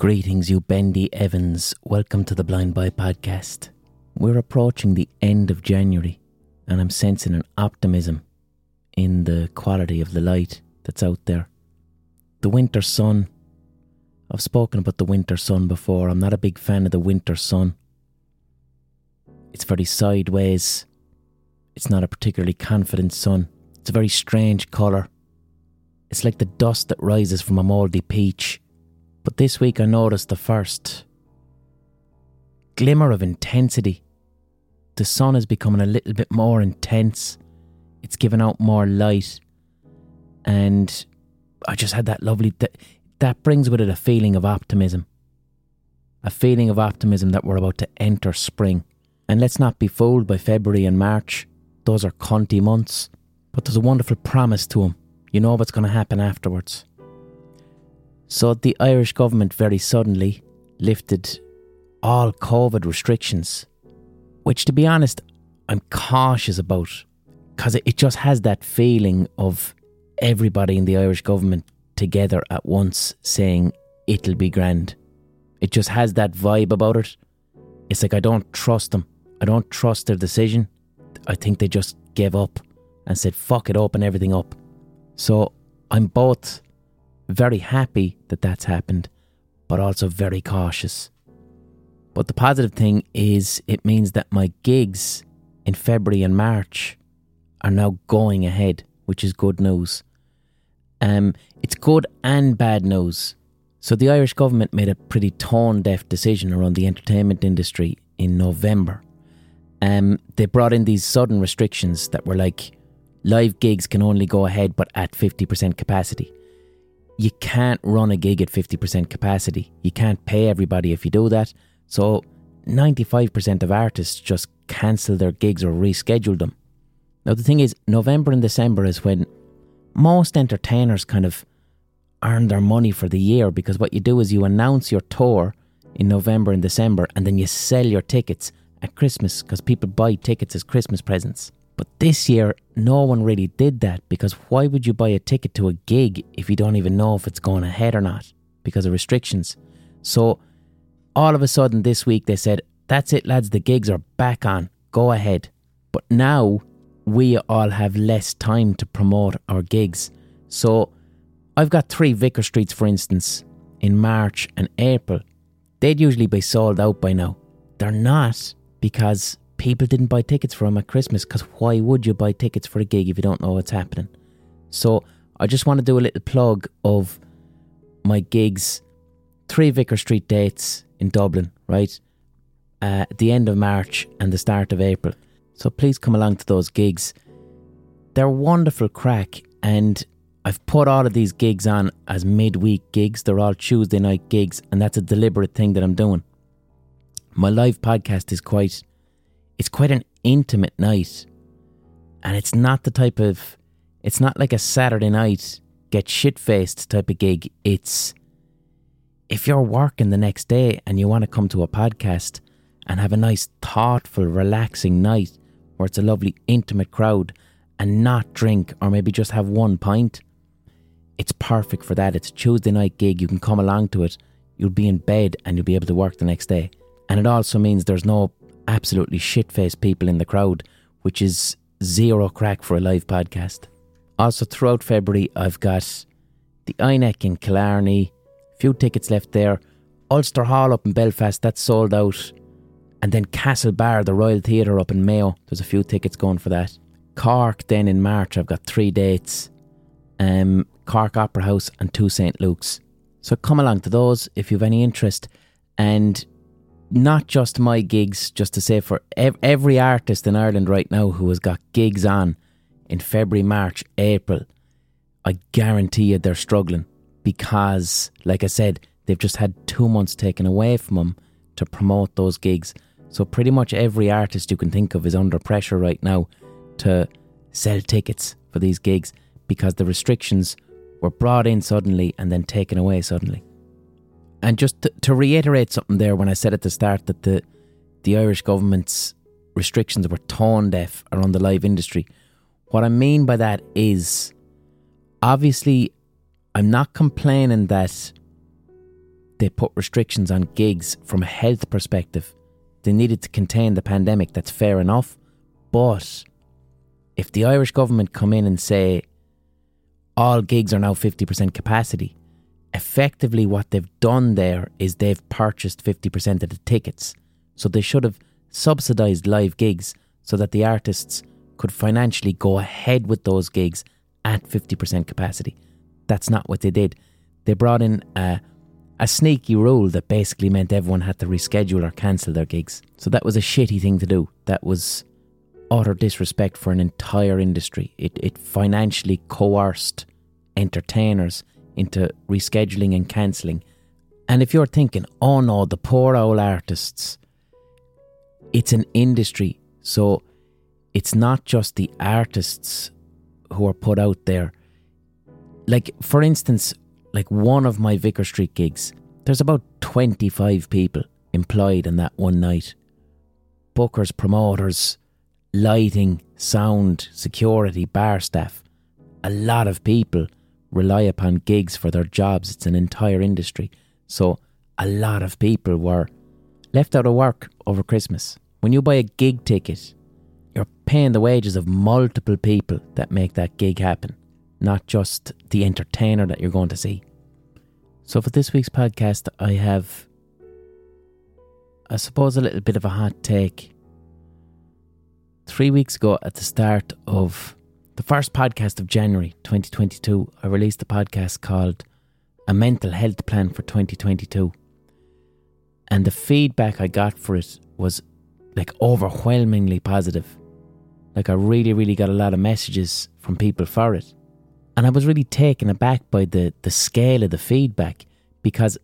Greetings, you bendy Evans. Welcome to the Blind Boy podcast. We're approaching the end of January, and I'm sensing an optimism in the quality of the light that's out there. The winter sun. I've spoken about the winter sun before. I'm not a big fan of the winter sun. It's very sideways. It's not a particularly confident sun. It's a very strange colour. It's like the dust that rises from a mouldy peach but this week I noticed the first glimmer of intensity. The sun is becoming a little bit more intense. It's giving out more light. And I just had that lovely that that brings with it a feeling of optimism. A feeling of optimism that we're about to enter spring. And let's not be fooled by February and March. Those are cunty months. But there's a wonderful promise to them. You know what's going to happen afterwards. So the Irish government very suddenly lifted all COVID restrictions, which to be honest, I'm cautious about because it just has that feeling of everybody in the Irish government together at once saying it'll be grand. It just has that vibe about it. It's like I don't trust them. I don't trust their decision. I think they just gave up and said, fuck it, open everything up. So I'm both very happy that that's happened, but also very cautious. But the positive thing is, it means that my gigs in February and March are now going ahead, which is good news. Um, it's good and bad news. So the Irish government made a pretty tone deaf decision around the entertainment industry in November. Um, they brought in these sudden restrictions that were like live gigs can only go ahead but at 50% capacity you can't run a gig at 50% capacity. You can't pay everybody if you do that. So 95% of artists just cancel their gigs or reschedule them. Now, the thing is, November and December is when most entertainers kind of earn their money for the year because what you do is you announce your tour in November and December and then you sell your tickets at Christmas because people buy tickets as Christmas presents. But this year, no one really did that because why would you buy a ticket to a gig if you don't even know if it's going ahead or not because of restrictions? So all of a sudden this week they said, that's it, lads, the gigs are back on, go ahead. But now we all have less time to promote our gigs. So I've got three Vicar Streets, for instance, in March and April. They'd usually be sold out by now. They're not because people didn't buy tickets for him at Christmas because why would you buy tickets for a gig if you don't know what's happening? So I just want to do a little plug of my gigs, three Vicar Street dates in Dublin, right? Uh, at the end of March and the start of April. So please come along to those gigs. They're wonderful crack, and I've put all of these gigs on as midweek gigs. They're all Tuesday night gigs, and that's a deliberate thing that I'm doing. My live podcast is quite it's quite an intimate night. And it's not the type of, it's not like a Saturday night, get shit faced type of gig. It's, if you're working the next day and you want to come to a podcast and have a nice, thoughtful, relaxing night where it's a lovely, intimate crowd and not drink or maybe just have one pint, it's perfect for that. It's a Tuesday night gig. You can come along to it. You'll be in bed and you'll be able to work the next day. And it also means there's no absolutely shit faced people in the crowd, which is zero crack for a live podcast. Also, throughout February, I've got the INEC in Killarney, few tickets left there. Ulster Hall up in Belfast, that's sold out. And then Castlebar, the Royal Theatre up in Mayo, there's a few tickets going for that. Cork, then in March, I've got three dates um, Cork Opera House and two St. Luke's. So come along to those if you've any interest. And not just my gigs, just to say for ev- every artist in Ireland right now who has got gigs on in February, March, April, I guarantee you they're struggling because, like I said, they've just had two months taken away from them to promote those gigs. So pretty much every artist you can think of is under pressure right now to sell tickets for these gigs because the restrictions were brought in suddenly and then taken away suddenly. And just to, to reiterate something there, when I said at the start that the the Irish government's restrictions were tone deaf around the live industry, what I mean by that is obviously I'm not complaining that they put restrictions on gigs from a health perspective. They needed to contain the pandemic, that's fair enough. But if the Irish government come in and say all gigs are now 50% capacity, effectively what they've done there is they've purchased 50% of the tickets. So they should have subsidised live gigs so that the artists could financially go ahead with those gigs at 50% capacity. That's not what they did. They brought in a, a sneaky rule that basically meant everyone had to reschedule or cancel their gigs. So that was a shitty thing to do. That was utter disrespect for an entire industry. It, it financially coerced entertainers into rescheduling and cancelling. And if you're thinking, oh no, the poor old artists, it's an industry. So it's not just the artists who are put out there. Like, for instance, like one of my Vicar Street gigs, there's about 25 people employed in that one night. Bookers, promoters, lighting, sound, security, bar staff. A lot of people rely upon gigs for their jobs. It's an entire industry. So a lot of people were left out of work over Christmas. When you buy a gig ticket, you're paying the wages of multiple people that make that gig happen, not just the entertainer that you're going to see. So for this week's podcast, I have, I suppose, a little bit of a hot take. Three weeks ago, at the start of the first podcast of January 2022, I released a podcast called A Mental Health Plan for 2022. And the feedback I got for it was like overwhelmingly positive. Like I really, really got a lot of messages from people for it. And I was really taken aback by the, the scale of the feedback because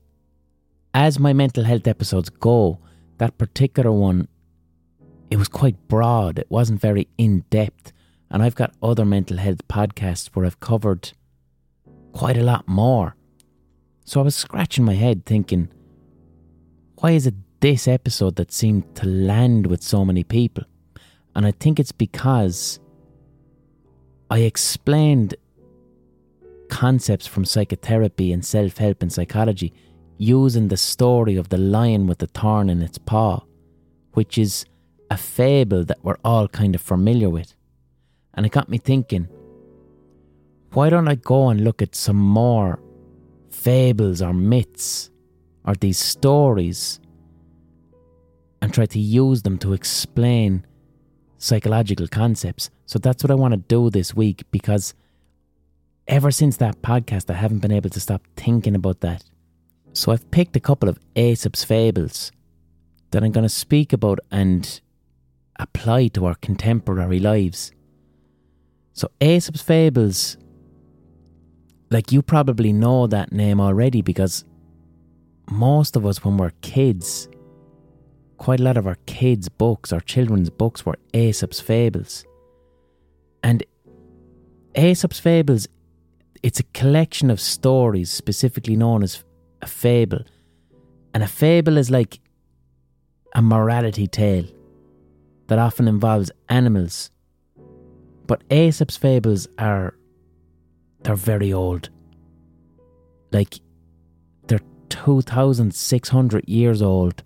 as my mental health episodes go, that particular one, it was quite broad. It wasn't very in depth. And I've got other mental health podcasts where I've covered quite a lot more. So I was scratching my head thinking, why is it this episode that seemed to land with so many people? And I think it's because I explained concepts from psychotherapy and self help and psychology using the story of the lion with the thorn in its paw, which is a fable that we're all kind of familiar with. And it got me thinking why don't I go and look at some more fables or myths or these stories and try to use them to explain psychological concepts? So that's what I want to do this week because ever since that podcast, I haven't been able to stop thinking about that. So I've picked a couple of Aesop's fables that I'm going to speak about and apply to our contemporary lives. So Aesop's Fables, like you probably know that name already because most of us, when we're kids, quite a lot of our kids' books, our children's books, were Aesop's Fables. And Aesop's Fables, it's a collection of stories specifically known as a fable. And a fable is like a morality tale that often involves animals but Aesop's fables are they're very old. Like they're 2600 years old.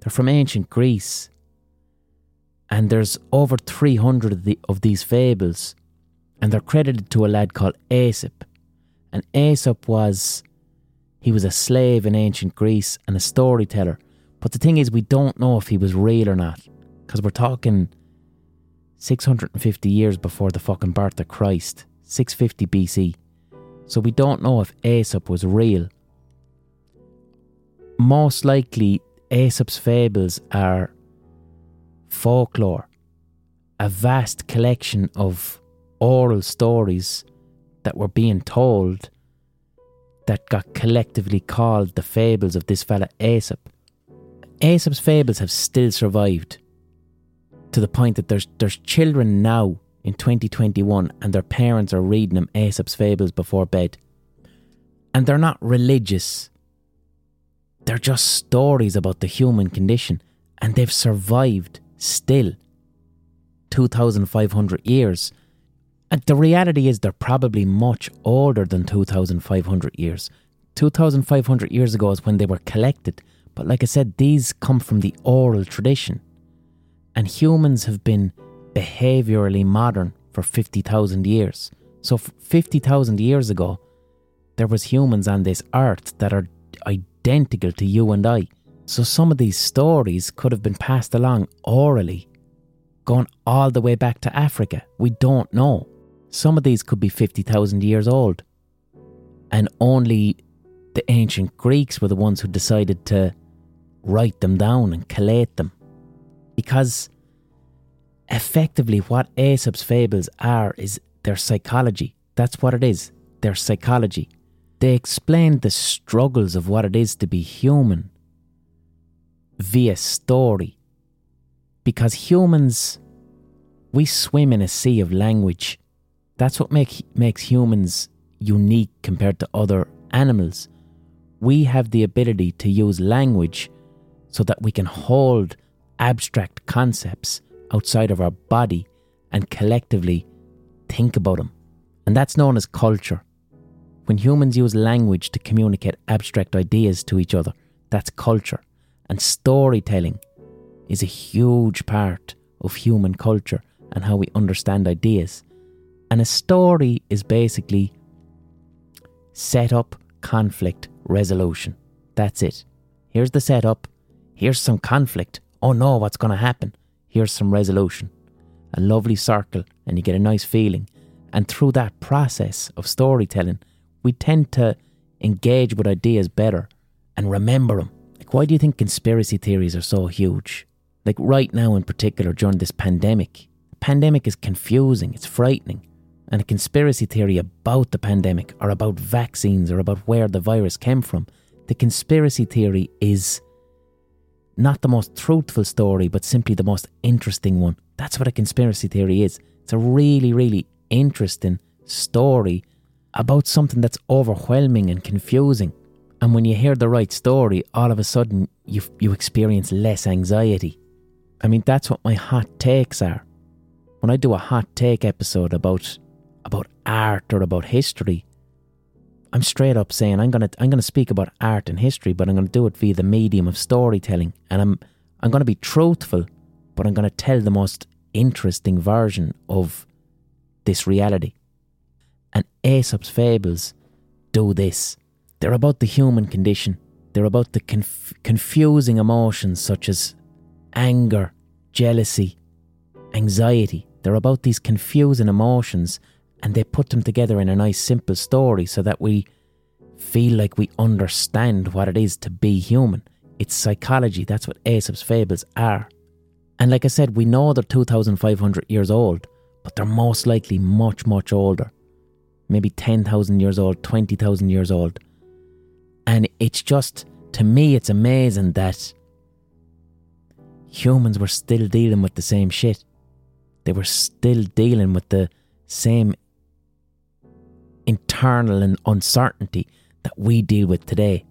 They're from ancient Greece. And there's over 300 of, the, of these fables and they're credited to a lad called Aesop. And Aesop was he was a slave in ancient Greece and a storyteller. But the thing is we don't know if he was real or not because we're talking 650 years before the fucking birth of Christ, 650 BC. So we don't know if Aesop was real. Most likely, Aesop's fables are folklore, a vast collection of oral stories that were being told that got collectively called the fables of this fella Aesop. Aesop's fables have still survived to the point that there's there's children now in 2021 and their parents are reading them Aesop's fables before bed. And they're not religious. They're just stories about the human condition and they've survived still 2500 years. And the reality is they're probably much older than 2500 years. 2,500 years ago is when they were collected. But like I said, these come from the oral tradition. And humans have been behaviorally modern for 50,000 years. So 50,000 years ago, there was humans on this earth that are identical to you and I. So some of these stories could have been passed along orally, going all the way back to Africa. We don't know. Some of these could be 50,000 years old. And only the ancient Greeks were the ones who decided to write them down and collate them. Because effectively, what Aesop's fables are is their psychology. That's what it is, their psychology. They explain the struggles of what it is to be human via story. Because humans, we swim in a sea of language. That's what make, makes humans unique compared to other animals. We have the ability to use language so that we can hold abstract concepts outside of our body and collectively think about them. And that's known as culture. When humans use language to communicate abstract ideas to each other, that's culture. And storytelling is a huge part of human culture and how we understand ideas. And a story is basically setup, conflict, resolution. That's it. Here's the setup. Here's some conflict. Oh no, what's going to happen? Here's some resolution. A lovely circle, and you get a nice feeling. And through that process of storytelling, we tend to engage with ideas better and remember them. Like, why do you think conspiracy theories are so huge? Like, right now, in particular, during this pandemic, the pandemic is confusing, it's frightening. And a conspiracy theory about the pandemic or about vaccines or about where the virus came from, the conspiracy theory is not the most truthful story, but simply the most interesting one. That's what a conspiracy theory is. It's a really, really interesting story about something that's overwhelming and confusing. And when you hear the right story, all of a sudden you, you experience less anxiety. I mean, that's what my hot takes are. When I do a hot take episode about about art or about history, I'm straight up saying I'm gonna I'm gonna speak about art and history, but I'm gonna do it via the medium of storytelling, and I'm I'm gonna be truthful, but I'm gonna tell the most interesting version of this reality. And Aesop's fables do this. They're about the human condition. They're about the conf- confusing emotions such as anger, jealousy, anxiety. They're about these confusing emotions and they put them together in a nice simple story so that we feel like we understand what it is to be human. It's psychology. That's what Aesop's fables are. And like I said, we know they're 2,500 years old, but they're most likely much, much older. Maybe 10,000 years old, 20,000 years old. And it's just, to me, it's amazing that humans were still dealing with the same shit. They were still dealing with the same internal and uncertainty that we deal with today.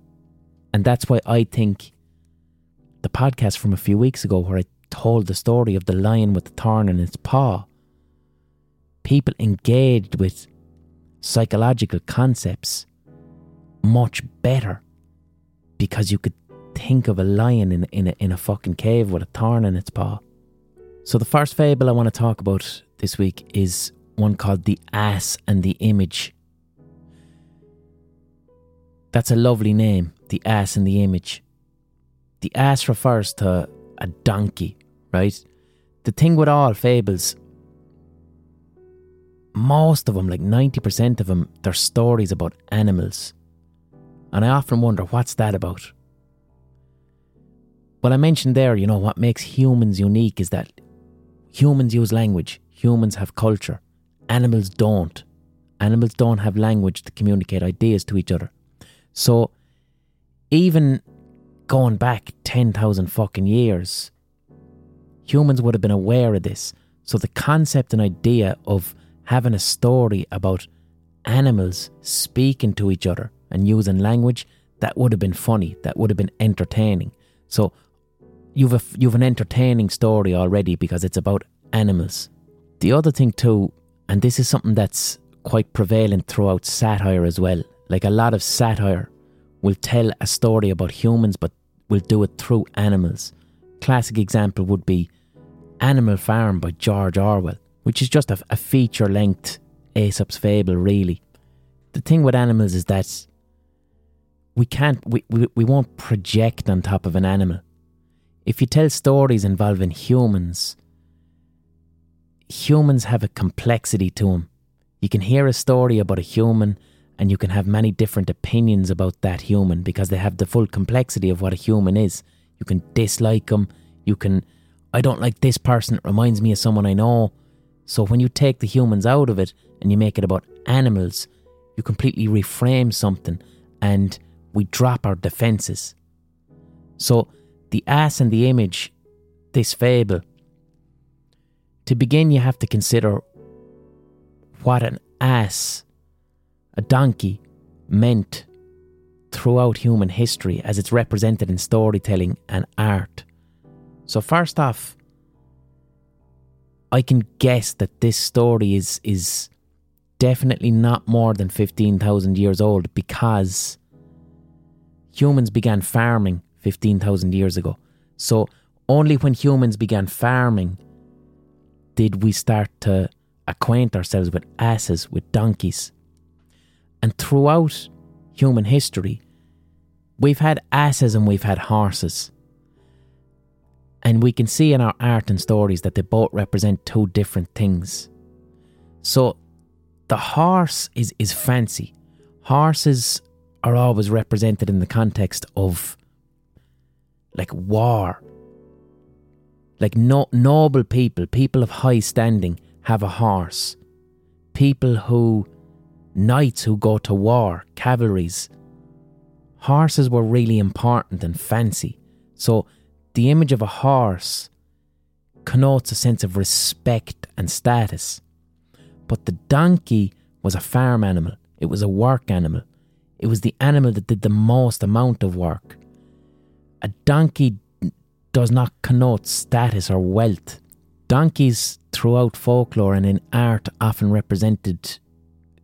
And that's why I think the podcast from a few weeks ago, where I told the story of the lion with the thorn in its paw, people engaged with psychological concepts much better because you could think of a lion in, in, a, in a fucking cave with a thorn in its paw. So, the first fable I want to talk about this week is one called The Ass and the Image. That's a lovely name, The Ass in the Image. The ass refers to a donkey, right? The thing with all fables most of them, like 90% of them, they're stories about animals. And I often wonder, what's that about? Well, I mentioned there, you know, what makes humans unique is that humans use language, humans have culture, animals don't. Animals don't have language to communicate ideas to each other. So, even going back 10,000 fucking years, humans would have been aware of this. So, the concept and idea of having a story about animals speaking to each other and using language, that would have been funny. That would have been entertaining. So you've a, you've an entertaining story already because it's about animals. The other thing too, and this is something that's quite prevalent throughout satire as well. Like a lot of satire will tell a story about humans, but will do it through animals. Classic example would be Animal Farm by George Orwell, which is just a, a feature length Aesop's fable, really. The thing with animals is that we can't, we, we, we won't project on top of an animal. If you tell stories involving humans, humans have a complexity to them. You can hear a story about a human and you can have many different opinions about that human because they have the full complexity of what a human is. You can dislike them. You can, I don't like this person. It reminds me of someone I know. So when you take the humans out of it and you make it about animals, you completely reframe something and we drop our defenses. So the ass and the image, this fable, to begin, you have to consider what an ass a donkey meant throughout human history as it's represented in storytelling and art. So, first off, I can guess that this story is is definitely not more than 15,000 years old because humans began farming 15,000 years ago. So, only when humans began farming did we start to acquaint ourselves with asses, with donkeys. And throughout human history, we've had asses and we've had horses. And we can see in our art and stories that they both represent two different things. So the horse is, is fancy. Horses are always represented in the context of like war. Like no, noble people, people of high standing, have a horse. People who knights who go to war, cavalries. Horses were really important and fancy, so the image of a horse connotes a sense of respect and status. But the donkey was a farm animal, it was a work animal, it was the animal that did the most amount of work. A donkey does not connote status or wealth. Donkeys throughout folklore and in art often represented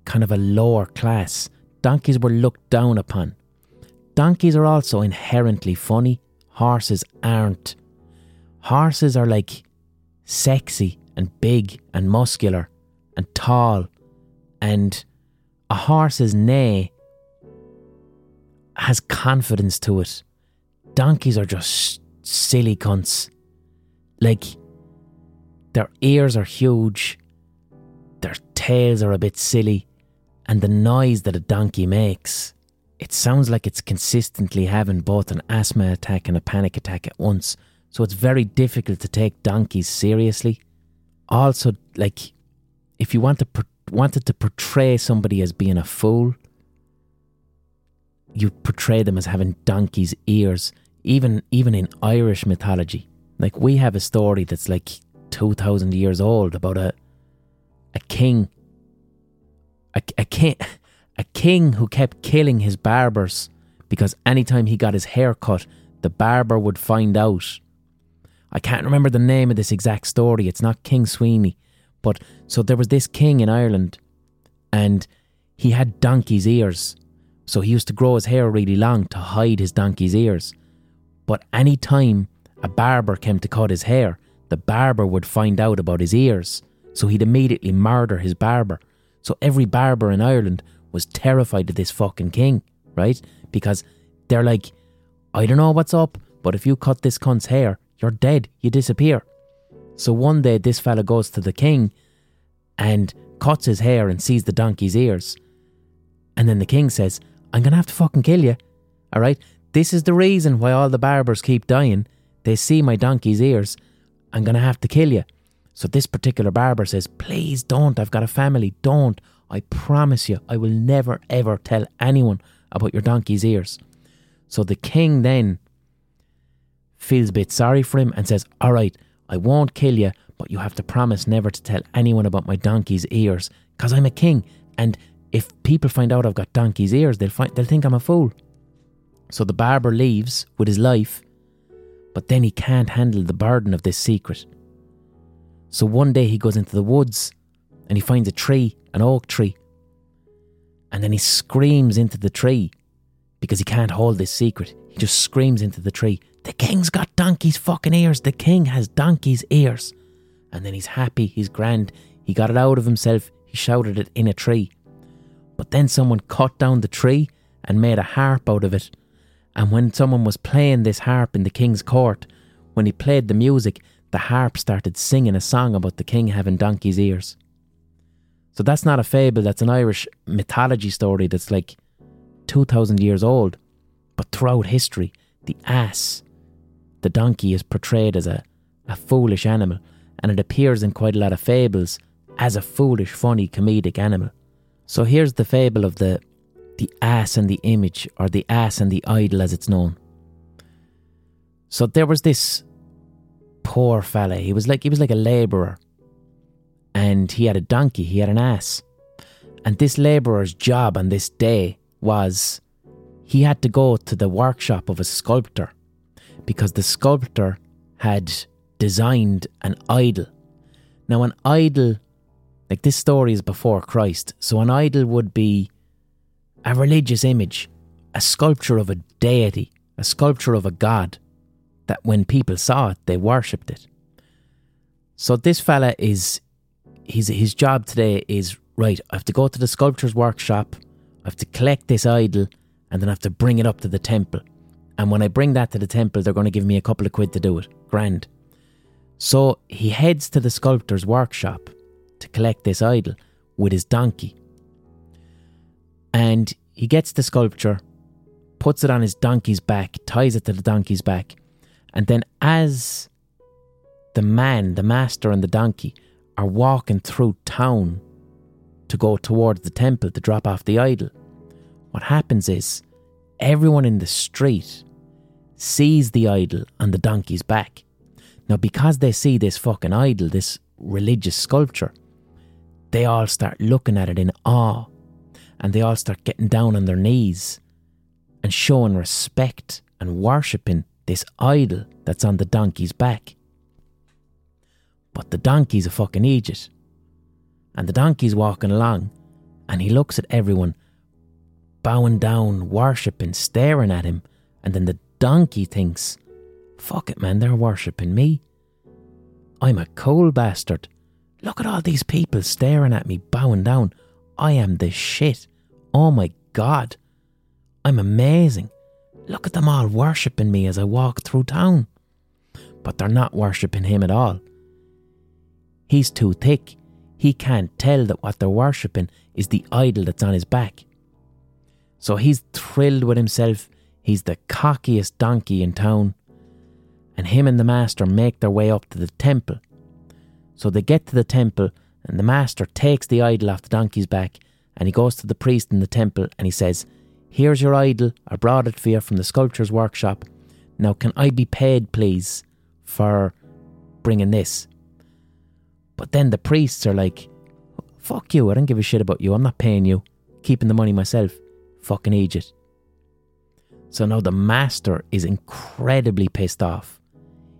kind of a lower class. Donkeys were looked down upon. Donkeys are also inherently funny. Horses aren't. Horses are like sexy and big and muscular and tall. And a horse's neigh has confidence to it. Donkeys are just silly cunts. Like, their ears are huge, their tails are a bit silly, and the noise that a donkey makes, it sounds like it's consistently having both an asthma attack and a panic attack at once. So it's very difficult to take donkeys seriously. Also, like, if you want to wanted to portray somebody as being a fool, you portray them as having donkey's ears. Even even in Irish mythology, like we have a story that's like two thousand years old about a a king a, a king, a king who kept killing his barbers because anytime he got his hair cut, the barber would find out. I can't remember the name of this exact story. It's not King Sweeney, but so there was this king in Ireland, and he had donkey's ears. So he used to grow his hair really long to hide his donkey's ears. But any time a barber came to cut his hair, the barber would find out about his ears. So he'd immediately murder his barber. So every barber in Ireland was terrified of this fucking king, right? Because they're like, I don't know what's up, but if you cut this cunt's hair, you're dead, you disappear. So one day this fella goes to the king and cuts his hair and sees the donkey's ears. And then the king says, I'm gonna have to fucking kill you. Alright? This is the reason why all the barbers keep dying. They see my donkey's ears. I'm gonna have to kill you. So this particular barber says, Please don't, I've got a family, don't. I promise you, I will never ever tell anyone about your donkey's ears. So the king then feels a bit sorry for him and says, All right, I won't kill you, but you have to promise never to tell anyone about my donkey's ears, because I'm a king, and if people find out I've got donkey's ears, they'll find, they'll think I'm a fool. So the barber leaves with his life, but then he can't handle the burden of this secret. So one day he goes into the woods and he finds a tree, an oak tree. And then he screams into the tree because he can't hold this secret. He just screams into the tree, The king's got donkey's fucking ears. The king has donkey's ears. And then he's happy, he's grand. He got it out of himself. He shouted it in a tree. But then someone cut down the tree and made a harp out of it. And when someone was playing this harp in the king's court, when he played the music, the harp started singing a song about the king having donkey's ears. So that's not a fable, that's an Irish mythology story that's like 2,000 years old. But throughout history, the ass, the donkey, is portrayed as a, a foolish animal, and it appears in quite a lot of fables as a foolish, funny, comedic animal. So here's the fable of the the ass and the image, or the ass and the idol as it's known. So there was this poor fella. He was like he was like a labourer. And he had a donkey, he had an ass. And this labourer's job on this day was he had to go to the workshop of a sculptor because the sculptor had designed an idol. Now, an idol, like this story is before Christ, so an idol would be a religious image, a sculpture of a deity, a sculpture of a god, that when people saw it, they worshipped it. So this fella is, his, his job today is, right, I have to go to the sculptor's workshop, I have to collect this idol, and then I have to bring it up to the temple. And when I bring that to the temple, they're going to give me a couple of quid to do it. Grand. So he heads to the sculptor's workshop to collect this idol with his donkey. And he gets the sculpture, puts it on his donkey's back, ties it to the donkey's back, and then as the man, the master, and the donkey are walking through town to go towards the temple to drop off the idol, what happens is everyone in the street sees the idol on the donkey's back. Now, because they see this fucking idol, this religious sculpture, they all start looking at it in awe and they all start getting down on their knees and showing respect and worshipping this idol that's on the donkey's back. But the donkey's a fucking idiot. And the donkey's walking along and he looks at everyone bowing down, worshipping, staring at him, and then the donkey thinks, Fuck it, man, they're worshipping me. I'm a cold bastard. Look at all these people staring at me, bowing down. I am the shit. Oh my god. I'm amazing. Look at them all worshipping me as I walk through town. But they're not worshipping him at all. He's too thick. He can't tell that what they're worshipping is the idol that's on his back. So he's thrilled with himself. He's the cockiest donkey in town. And him and the master make their way up to the temple. So they get to the temple, and the master takes the idol off the donkey's back, and he goes to the priest in the temple and he says, Here's your idol. I brought it for you from the sculptor's workshop. Now, can I be paid, please, for bringing this? But then the priests are like, Fuck you, I don't give a shit about you. I'm not paying you. Keeping the money myself. Fucking idiot. So now the master is incredibly pissed off.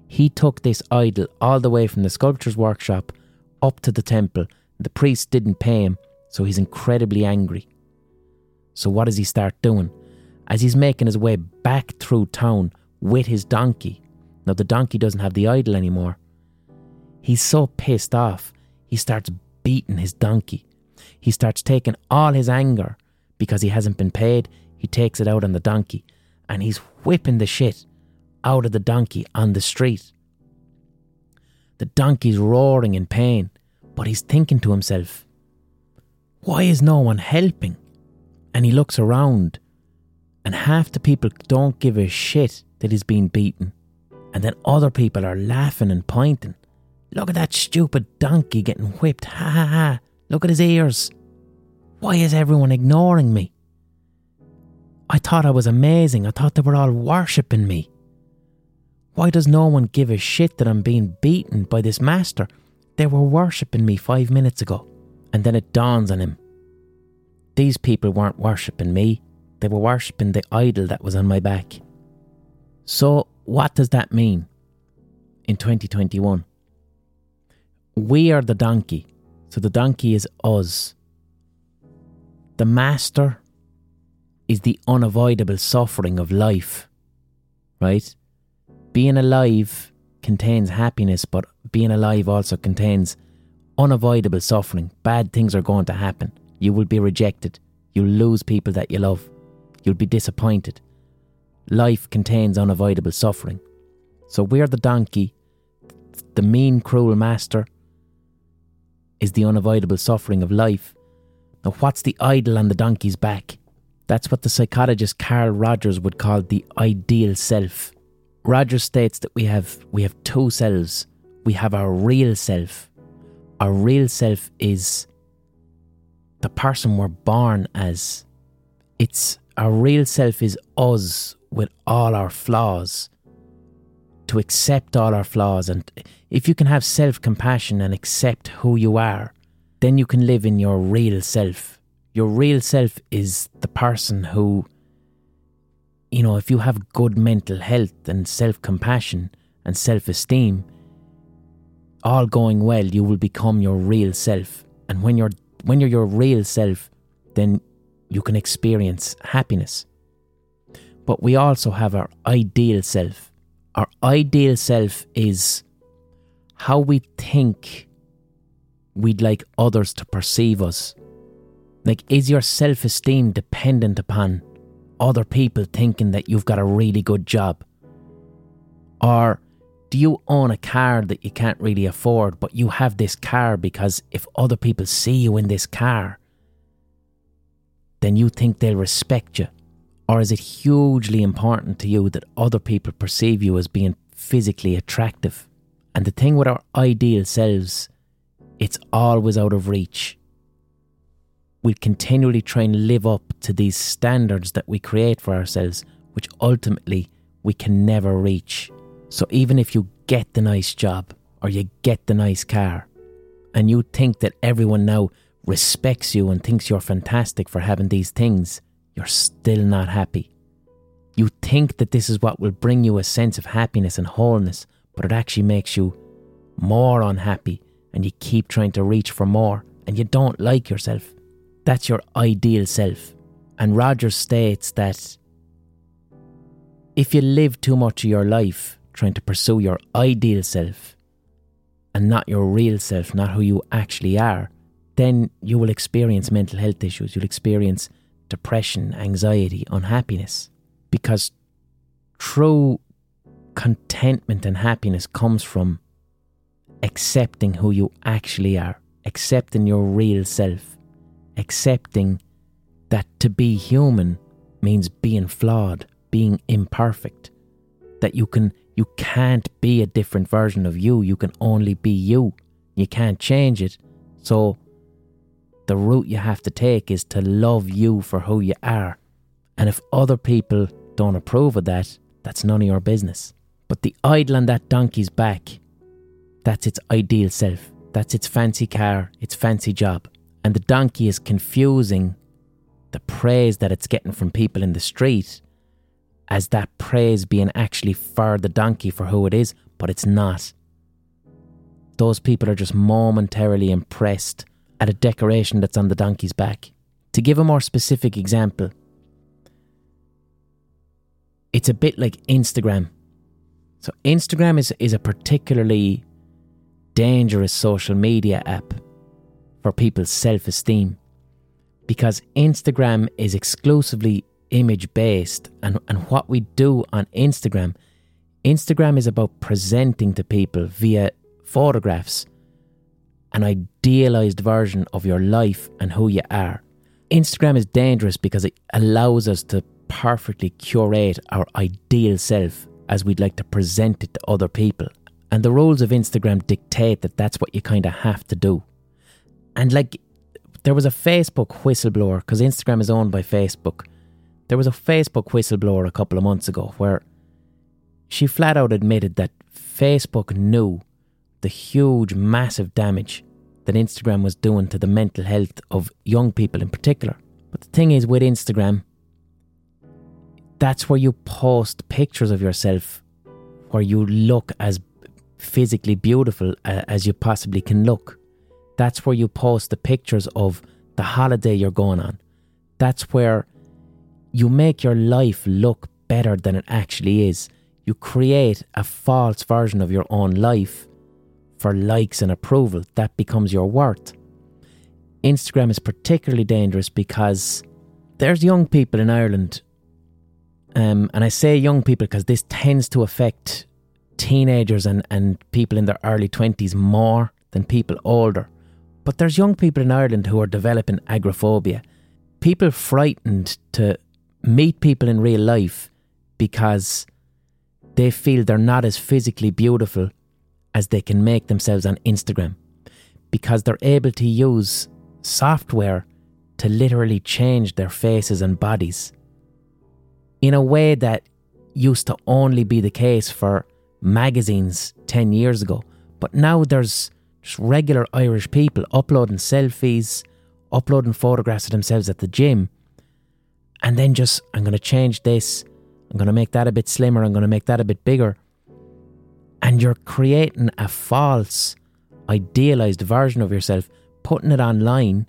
He took this idol all the way from the sculptor's workshop up to the temple. The priest didn't pay him, so he's incredibly angry. So what does he start doing? As he's making his way back through town with his donkey. Now the donkey doesn't have the idol anymore. He's so pissed off, he starts beating his donkey. He starts taking all his anger because he hasn't been paid, he takes it out on the donkey and he's whipping the shit out of the donkey on the street. The donkey's roaring in pain, but he's thinking to himself, why is no one helping? And he looks around, and half the people don't give a shit that he's been beaten. And then other people are laughing and pointing. Look at that stupid donkey getting whipped. Ha ha ha. Look at his ears. Why is everyone ignoring me? I thought I was amazing. I thought they were all worshipping me. Why does no one give a shit that I'm being beaten by this master? They were worshipping me five minutes ago. And then it dawns on him. These people weren't worshipping me, they were worshipping the idol that was on my back. So, what does that mean in 2021? We are the donkey, so the donkey is us. The master is the unavoidable suffering of life, right? Being alive contains happiness, but being alive also contains unavoidable suffering. Bad things are going to happen. You will be rejected. You'll lose people that you love. You'll be disappointed. Life contains unavoidable suffering. So we're the donkey, the mean, cruel master is the unavoidable suffering of life. Now, what's the idol on the donkey's back? That's what the psychologist Carl Rogers would call the ideal self. Rogers states that we have we have two selves. We have our real self. Our real self is the person we're born as. It's our real self is us with all our flaws. To accept all our flaws and if you can have self-compassion and accept who you are, then you can live in your real self. Your real self is the person who you know, if you have good mental health and self compassion and self esteem, all going well, you will become your real self. And when you're when you're your real self, then you can experience happiness. But we also have our ideal self. Our ideal self is how we think we'd like others to perceive us. Like, is your self esteem dependent upon other people thinking that you've got a really good job? Or do you own a car that you can't really afford, but you have this car because if other people see you in this car, then you think they'll respect you? Or is it hugely important to you that other people perceive you as being physically attractive? And the thing with our ideal selves, it's always out of reach we continually try and live up to these standards that we create for ourselves, which ultimately we can never reach. So even if you get the nice job or you get the nice car, and you think that everyone now respects you and thinks you're fantastic for having these things, you're still not happy. You think that this is what will bring you a sense of happiness and wholeness, but it actually makes you more unhappy and you keep trying to reach for more and you don't like yourself. That's your ideal self. And Rogers states that if you live too much of your life trying to pursue your ideal self and not your real self, not who you actually are, then you will experience mental health issues. You'll experience depression, anxiety, unhappiness. Because true contentment and happiness comes from accepting who you actually are, accepting your real self accepting that to be human means being flawed, being imperfect, that you can you can't be a different version of you, you can only be you. You can't change it. So the route you have to take is to love you for who you are. And if other people don't approve of that, that's none of your business. But the idol on that donkey's back, that's its ideal self. That's its fancy car, its fancy job and the donkey is confusing the praise that it's getting from people in the street as that praise being actually for the donkey for who it is, but it's not. Those people are just momentarily impressed at a decoration that's on the donkey's back. To give a more specific example, it's a bit like Instagram. So, Instagram is, is a particularly dangerous social media app for people's self esteem. Because Instagram is exclusively image based, and, and what we do on Instagram, Instagram is about presenting to people via photographs an idealized version of your life and who you are. Instagram is dangerous because it allows us to perfectly curate our ideal self as we'd like to present it to other people. And the rules of Instagram dictate that that's what you kind of have to do. And like, there was a Facebook whistleblower, because Instagram is owned by Facebook. There was a Facebook whistleblower a couple of months ago where she flat out admitted that Facebook knew the huge, massive damage that Instagram was doing to the mental health of young people in particular. But the thing is, with Instagram, that's where you post pictures of yourself where you look as physically beautiful uh, as you possibly can look. That's where you post the pictures of the holiday you're going on. That's where you make your life look better than it actually is. You create a false version of your own life for likes and approval. That becomes your worth. Instagram is particularly dangerous because there's young people in Ireland, um, and I say young people because this tends to affect teenagers and, and people in their early 20s more than people older. But there's young people in Ireland who are developing agoraphobia. People frightened to meet people in real life because they feel they're not as physically beautiful as they can make themselves on Instagram. Because they're able to use software to literally change their faces and bodies in a way that used to only be the case for magazines 10 years ago. But now there's just regular Irish people uploading selfies, uploading photographs of themselves at the gym, and then just, I'm going to change this, I'm going to make that a bit slimmer, I'm going to make that a bit bigger. And you're creating a false, idealized version of yourself, putting it online,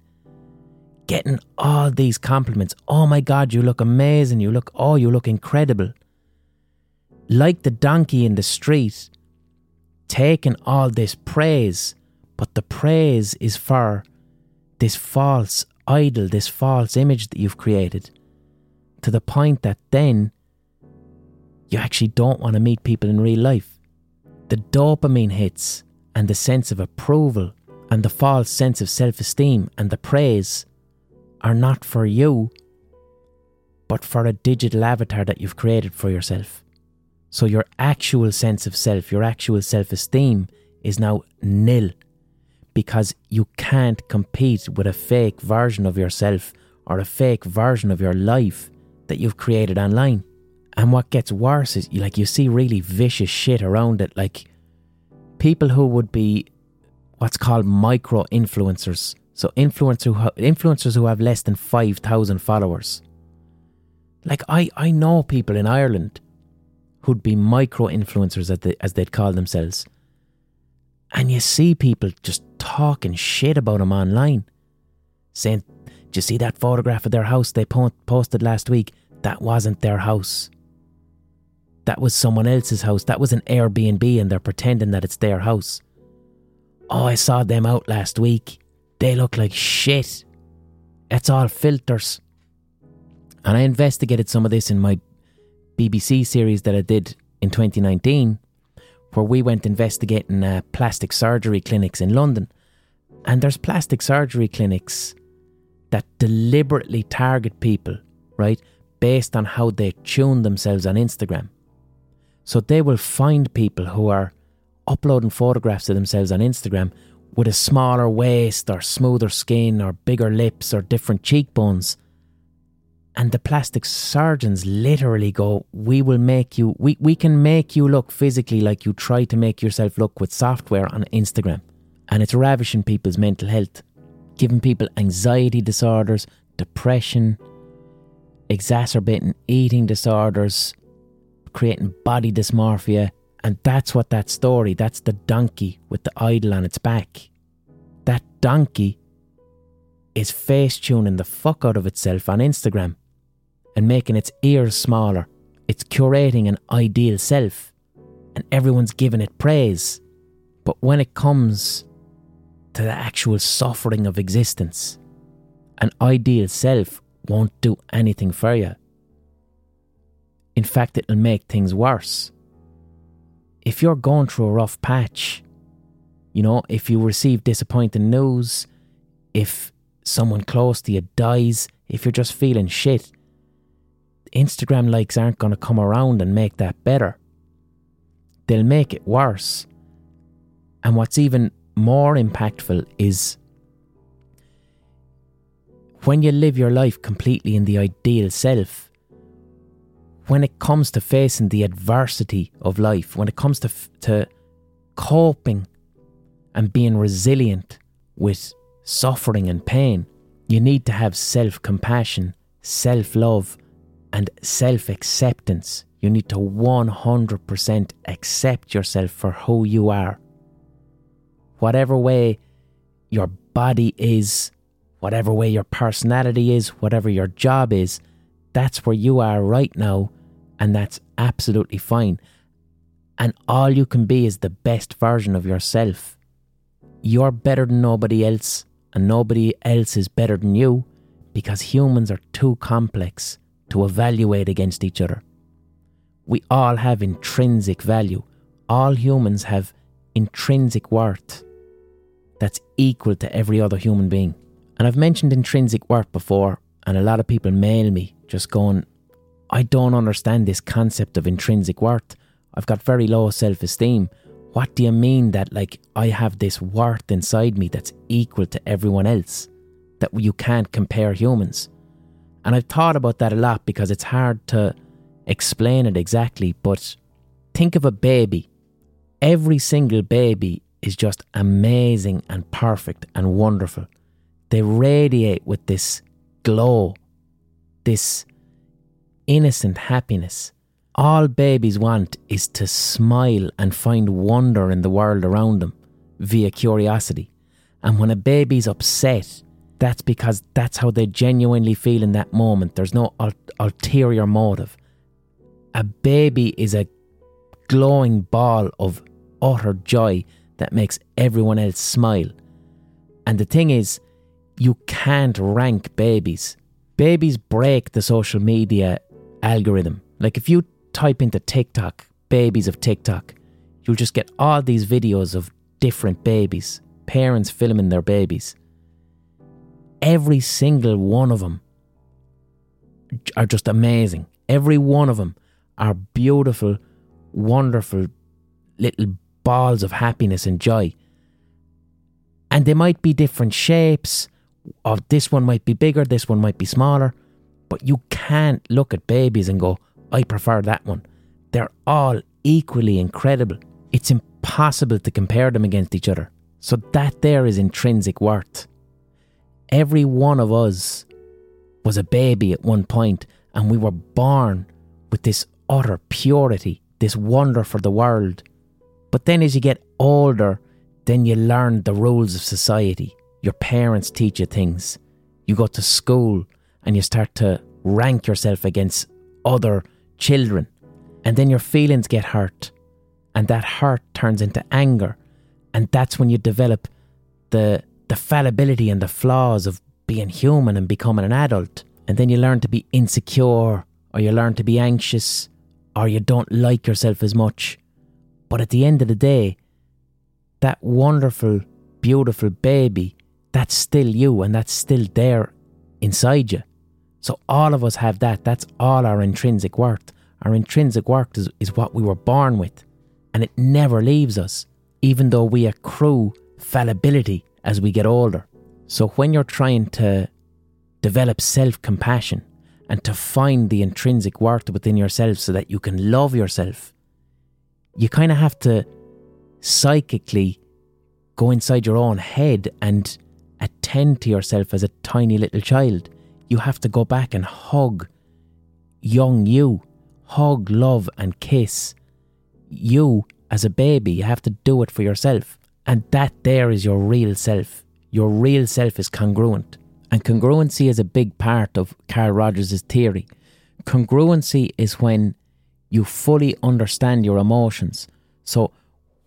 getting all these compliments. Oh my God, you look amazing. You look, oh, you look incredible like the donkey in the street, taking all this praise, but the praise is for this false idol, this false image that you've created, to the point that then you actually don't want to meet people in real life. The dopamine hits and the sense of approval and the false sense of self esteem and the praise are not for you, but for a digital avatar that you've created for yourself. So your actual sense of self, your actual self esteem is now nil because you can't compete with a fake version of yourself or a fake version of your life that you've created online. And what gets worse is like you see really vicious shit around it like people who would be what's called micro influencers. So influencers who influencers who have less than 5,000 followers. Like I I know people in Ireland who'd be micro influencers, as, they, as they'd call themselves. And you see people just talking shit about them online, saying, "Do you see that photograph of their house they po- posted last week? That wasn't their house. That was someone else's house. That was an Airbnb, and they're pretending that it's their house. Oh, I saw them out last week. They look like shit. It's all filters." And I investigated some of this in my BBC series that I did in 2019, where we went investigating uh, plastic surgery clinics in London. And there's plastic surgery clinics that deliberately target people, right, based on how they tune themselves on Instagram. So they will find people who are uploading photographs of themselves on Instagram with a smaller waist or smoother skin or bigger lips or different cheekbones and the plastic surgeons literally go, We will make you, we, we can make you look physically like you try to make yourself look with software on Instagram. And it's ravishing people's mental health, giving people anxiety disorders, depression, exacerbating eating disorders, creating body dysmorphia. And that's what that story, that's the donkey with the idol on its back. That donkey is face tuning the fuck out of itself on Instagram and making its ears smaller. It's curating an ideal self, and everyone's giving it praise. But when it comes to the actual suffering of existence, an ideal self won't do anything for you. In fact, it'll make things worse. If you're going through a rough patch, you know, if you receive disappointing news, if someone close to you dies, if you're just feeling shit, Instagram likes aren't going to come around and make that better. They'll make it worse. And what's even more impactful is when you live your life completely in the ideal self, when it comes to facing the adversity of life, when it comes to, to coping and being resilient with suffering and pain, you need to have self compassion, self love, and self acceptance. You need to 100% accept yourself for who you are. Whatever way your body is, whatever way your personality is, whatever your job is, that's where you are right now, and that's absolutely fine. And all you can be is the best version of yourself. You're better than nobody else, and nobody else is better than you because humans are too complex to evaluate against each other. We all have intrinsic value. All humans have intrinsic worth that's equal to every other human being. And I've mentioned intrinsic worth before, and a lot of people mail me just going, I don't understand this concept of intrinsic worth. I've got very low self esteem. What do you mean that, like, I have this worth inside me that's equal to everyone else? That you can't compare humans? And I've thought about that a lot because it's hard to explain it exactly, but think of a baby. Every single baby is just amazing and perfect and wonderful. They radiate with this glow, this innocent happiness. All babies want is to smile and find wonder in the world around them via curiosity. And when a baby's upset, that's because that's how they genuinely feel in that moment. There's no ul- ulterior motive. A baby is a glowing ball of utter joy that makes everyone else smile. And the thing is, you can't rank babies. Babies break the social media algorithm. Like if you type into TikTok, babies of TikTok, you'll just get all these videos of different babies, parents filming their babies. Every single one of them are just amazing. Every one of them are beautiful, wonderful little balls of happiness and joy. And they might be different shapes, or this one might be bigger, this one might be smaller, but you can't look at babies and go, I prefer that one. They're all equally incredible. It's impossible to compare them against each other. So that there is intrinsic worth. Every one of us was a baby at one point, and we were born with this utter purity, this wonder for the world, but then as you get older, then you learn the rules of society. Your parents teach you things. You go to school and you start to rank yourself against other children. And then your feelings get hurt. And that hurt turns into anger. And that's when you develop the, the fallibility and the flaws of being human and becoming an adult. And then you learn to be insecure, or you learn to be anxious, or you don't like yourself as much. But at the end of the day, that wonderful, beautiful baby, that's still you and that's still there inside you. So all of us have that. That's all our intrinsic worth. Our intrinsic worth is, is what we were born with. And it never leaves us, even though we accrue fallibility as we get older. So when you're trying to develop self compassion and to find the intrinsic worth within yourself so that you can love yourself, you kind of have to psychically go inside your own head and attend to yourself as a tiny little child. You have to go back and hug young you, hug, love, and kiss you as a baby. You have to do it for yourself. And that there is your real self. Your real self is congruent. And congruency is a big part of Carl Rogers' theory. Congruency is when you fully understand your emotions. So,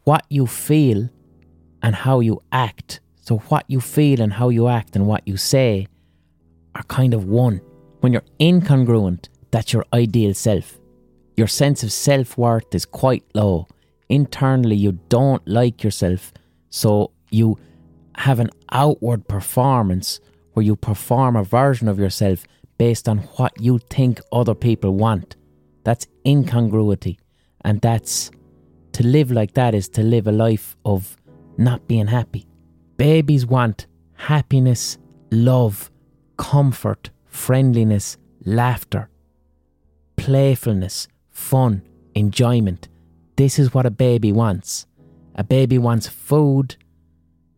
what you feel and how you act, so what you feel and how you act and what you say are kind of one. When you're incongruent, that's your ideal self. Your sense of self worth is quite low. Internally, you don't like yourself, so you have an outward performance where you perform a version of yourself based on what you think other people want. That's incongruity. And that's to live like that is to live a life of not being happy. Babies want happiness, love, comfort, friendliness, laughter, playfulness, fun, enjoyment. This is what a baby wants. A baby wants food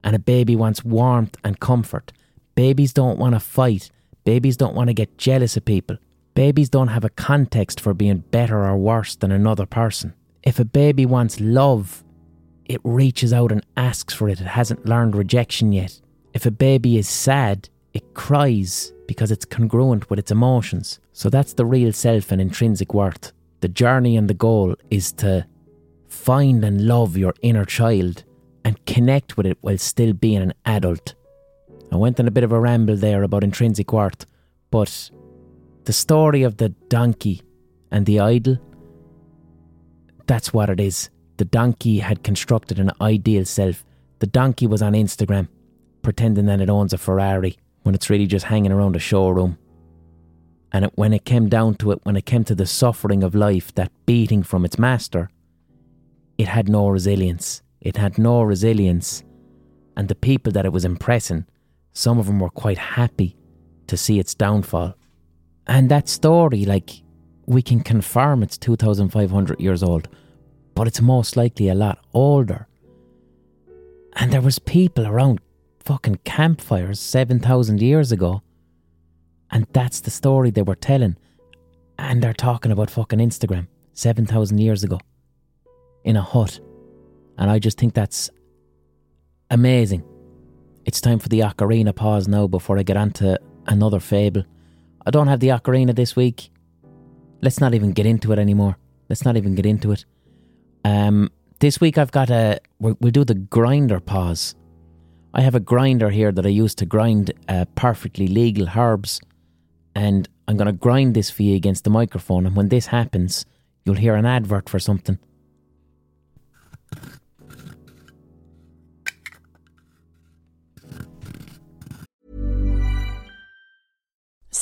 and a baby wants warmth and comfort. Babies don't want to fight. Babies don't want to get jealous of people. Babies don't have a context for being better or worse than another person. If a baby wants love, it reaches out and asks for it. It hasn't learned rejection yet. If a baby is sad, It cries because it's congruent with its emotions. So that's the real self and intrinsic worth. The journey and the goal is to find and love your inner child and connect with it while still being an adult. I went on a bit of a ramble there about intrinsic worth, but the story of the donkey and the idol, that's what it is. The donkey had constructed an ideal self. The donkey was on Instagram, pretending that it owns a Ferrari when it's really just hanging around a showroom. And it, when it came down to it, when it came to the suffering of life, that beating from its master, it had no resilience. It had no resilience. And the people that it was impressing, some of them were quite happy to see its downfall. And that story, like, we can confirm it's 2,500 years old, but it's most likely a lot older. And there was people around fucking campfires 7,000 years ago. And that's the story they were telling. And they're talking about fucking Instagram 7,000 years ago in a hut. And I just think that's amazing. It's time for the ocarina pause now before I get on to another fable. I don't have the ocarina this week. Let's not even get into it anymore. Let's not even get into it. Um, this week I've got a. We'll, do the grinder pause. I have a grinder here that I use to grind uh, perfectly legal herbs, and I'm going to grind this for you against the microphone. And when this happens, you'll hear an advert for something.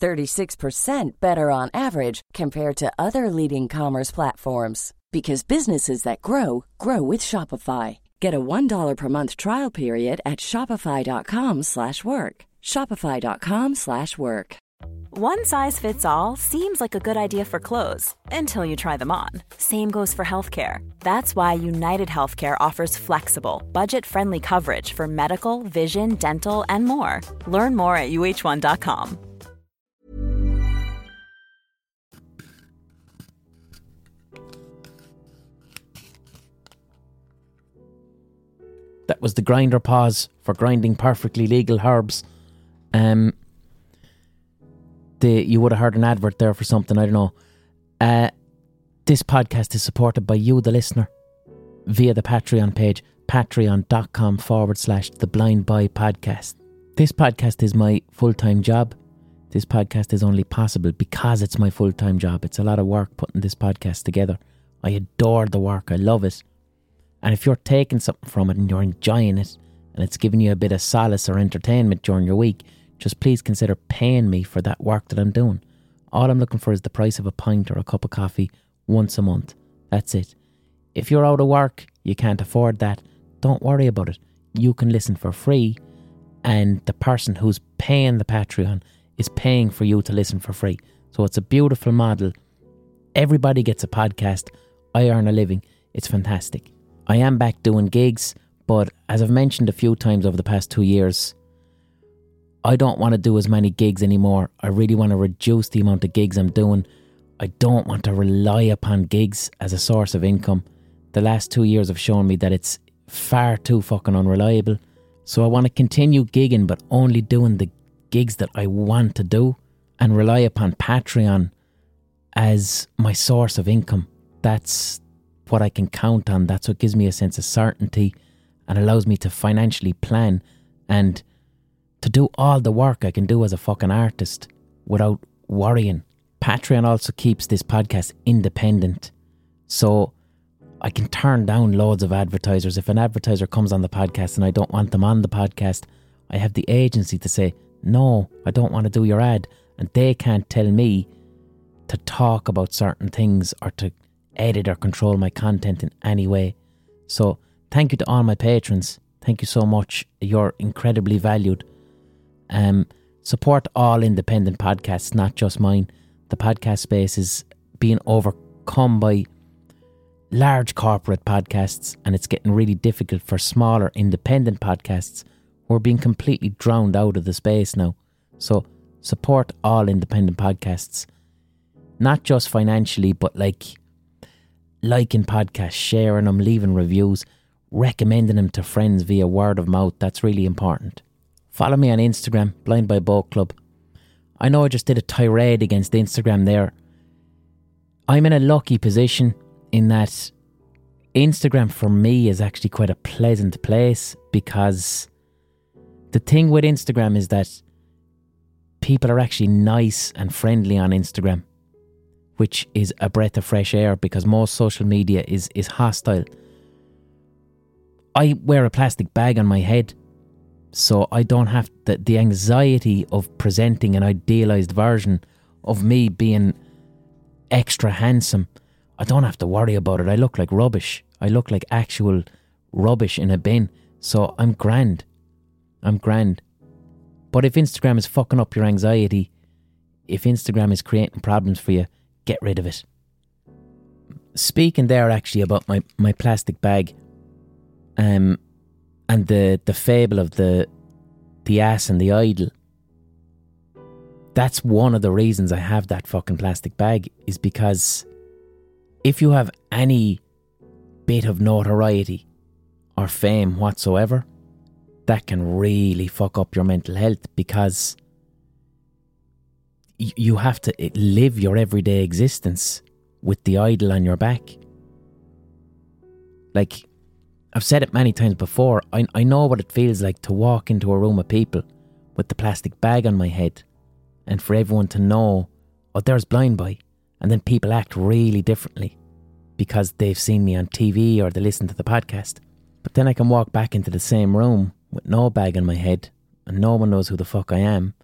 36% better on average compared to other leading commerce platforms because businesses that grow grow with Shopify. Get a $1 per month trial period at shopify.com/work. shopify.com/work. One size fits all seems like a good idea for clothes until you try them on. Same goes for healthcare. That's why United Healthcare offers flexible, budget-friendly coverage for medical, vision, dental, and more. Learn more at uh1.com. That was the grinder pause for grinding perfectly legal herbs. Um, the you would have heard an advert there for something. I don't know. Uh, this podcast is supported by you, the listener, via the Patreon page, patreon.com forward slash the blind boy podcast. This podcast is my full time job. This podcast is only possible because it's my full time job. It's a lot of work putting this podcast together. I adore the work, I love it. And if you're taking something from it and you're enjoying it and it's giving you a bit of solace or entertainment during your week, just please consider paying me for that work that I'm doing. All I'm looking for is the price of a pint or a cup of coffee once a month. That's it. If you're out of work, you can't afford that, don't worry about it. You can listen for free, and the person who's paying the Patreon is paying for you to listen for free. So it's a beautiful model. Everybody gets a podcast. I earn a living. It's fantastic. I am back doing gigs, but as I've mentioned a few times over the past two years, I don't want to do as many gigs anymore. I really want to reduce the amount of gigs I'm doing. I don't want to rely upon gigs as a source of income. The last two years have shown me that it's far too fucking unreliable. So I want to continue gigging, but only doing the gigs that I want to do and rely upon Patreon as my source of income. That's what I can count on. That's what gives me a sense of certainty and allows me to financially plan and to do all the work I can do as a fucking artist without worrying. Patreon also keeps this podcast independent. So I can turn down loads of advertisers. If an advertiser comes on the podcast and I don't want them on the podcast, I have the agency to say, no, I don't want to do your ad. And they can't tell me to talk about certain things or to edit or control my content in any way. So, thank you to all my patrons. Thank you so much. You're incredibly valued. Um, support all independent podcasts, not just mine. the podcast space is being overcome by large corporate podcasts, and it's getting really difficult for smaller independent podcasts who are being completely drowned out of the space now. So support all independent podcasts, not just financially, but like liking podcasts, sharing them, leaving reviews, recommending them to friends via word of mouth. That's really important. Follow me on Instagram, Blindboy Boatclub. I know I just did a tirade against Instagram there. I'm in a lucky position in that Instagram for me is actually quite a pleasant place because the thing with Instagram is that people are actually nice and friendly on Instagram, which is a breath of fresh air because most social media is, is hostile. I wear a plastic bag on my head so I don't have the, the anxiety of presenting an idealized version of me being extra handsome. I don't have to worry about it. I look like rubbish. I look like actual rubbish in a bin. So I'm grand. I'm grand. But if Instagram is fucking up your anxiety, if Instagram is creating problems for you, get rid of it. Speaking there actually about my, my plastic bag, um, and the the fable of the the ass and the idol. That's one of the reasons I have that fucking plastic bag is because if you have any bit of notoriety or fame whatsoever, that can really fuck up your mental health because you have to eh, live your everyday existence with the idol on your back. Like, I've said it many times before. I, I know what it feels like to walk into a room of people with the plastic bag on my head and for everyone to know, oh, there's Blind Boy. And then people act really differently because they've seen me on TV or they listen to the podcast. But then I can walk back into the same room with no bag on my head and no one knows who the fuck I am.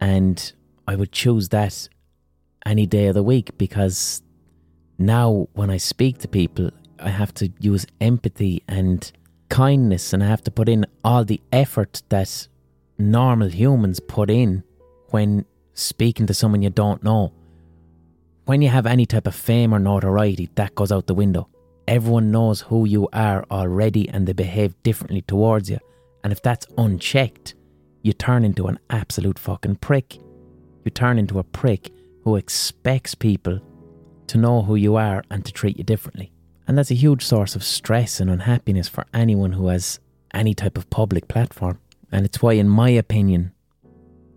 And I would choose that any day of the week because now when I speak to people, I have to use empathy and kindness and I have to put in all the effort that normal humans put in when speaking to someone you don't know. When you have any type of fame or notoriety, that goes out the window. Everyone knows who you are already and they behave differently towards you. And if that's unchecked, you turn into an absolute fucking prick. You turn into a prick who expects people to know who you are and to treat you differently. And that's a huge source of stress and unhappiness for anyone who has any type of public platform. And it's why, in my opinion,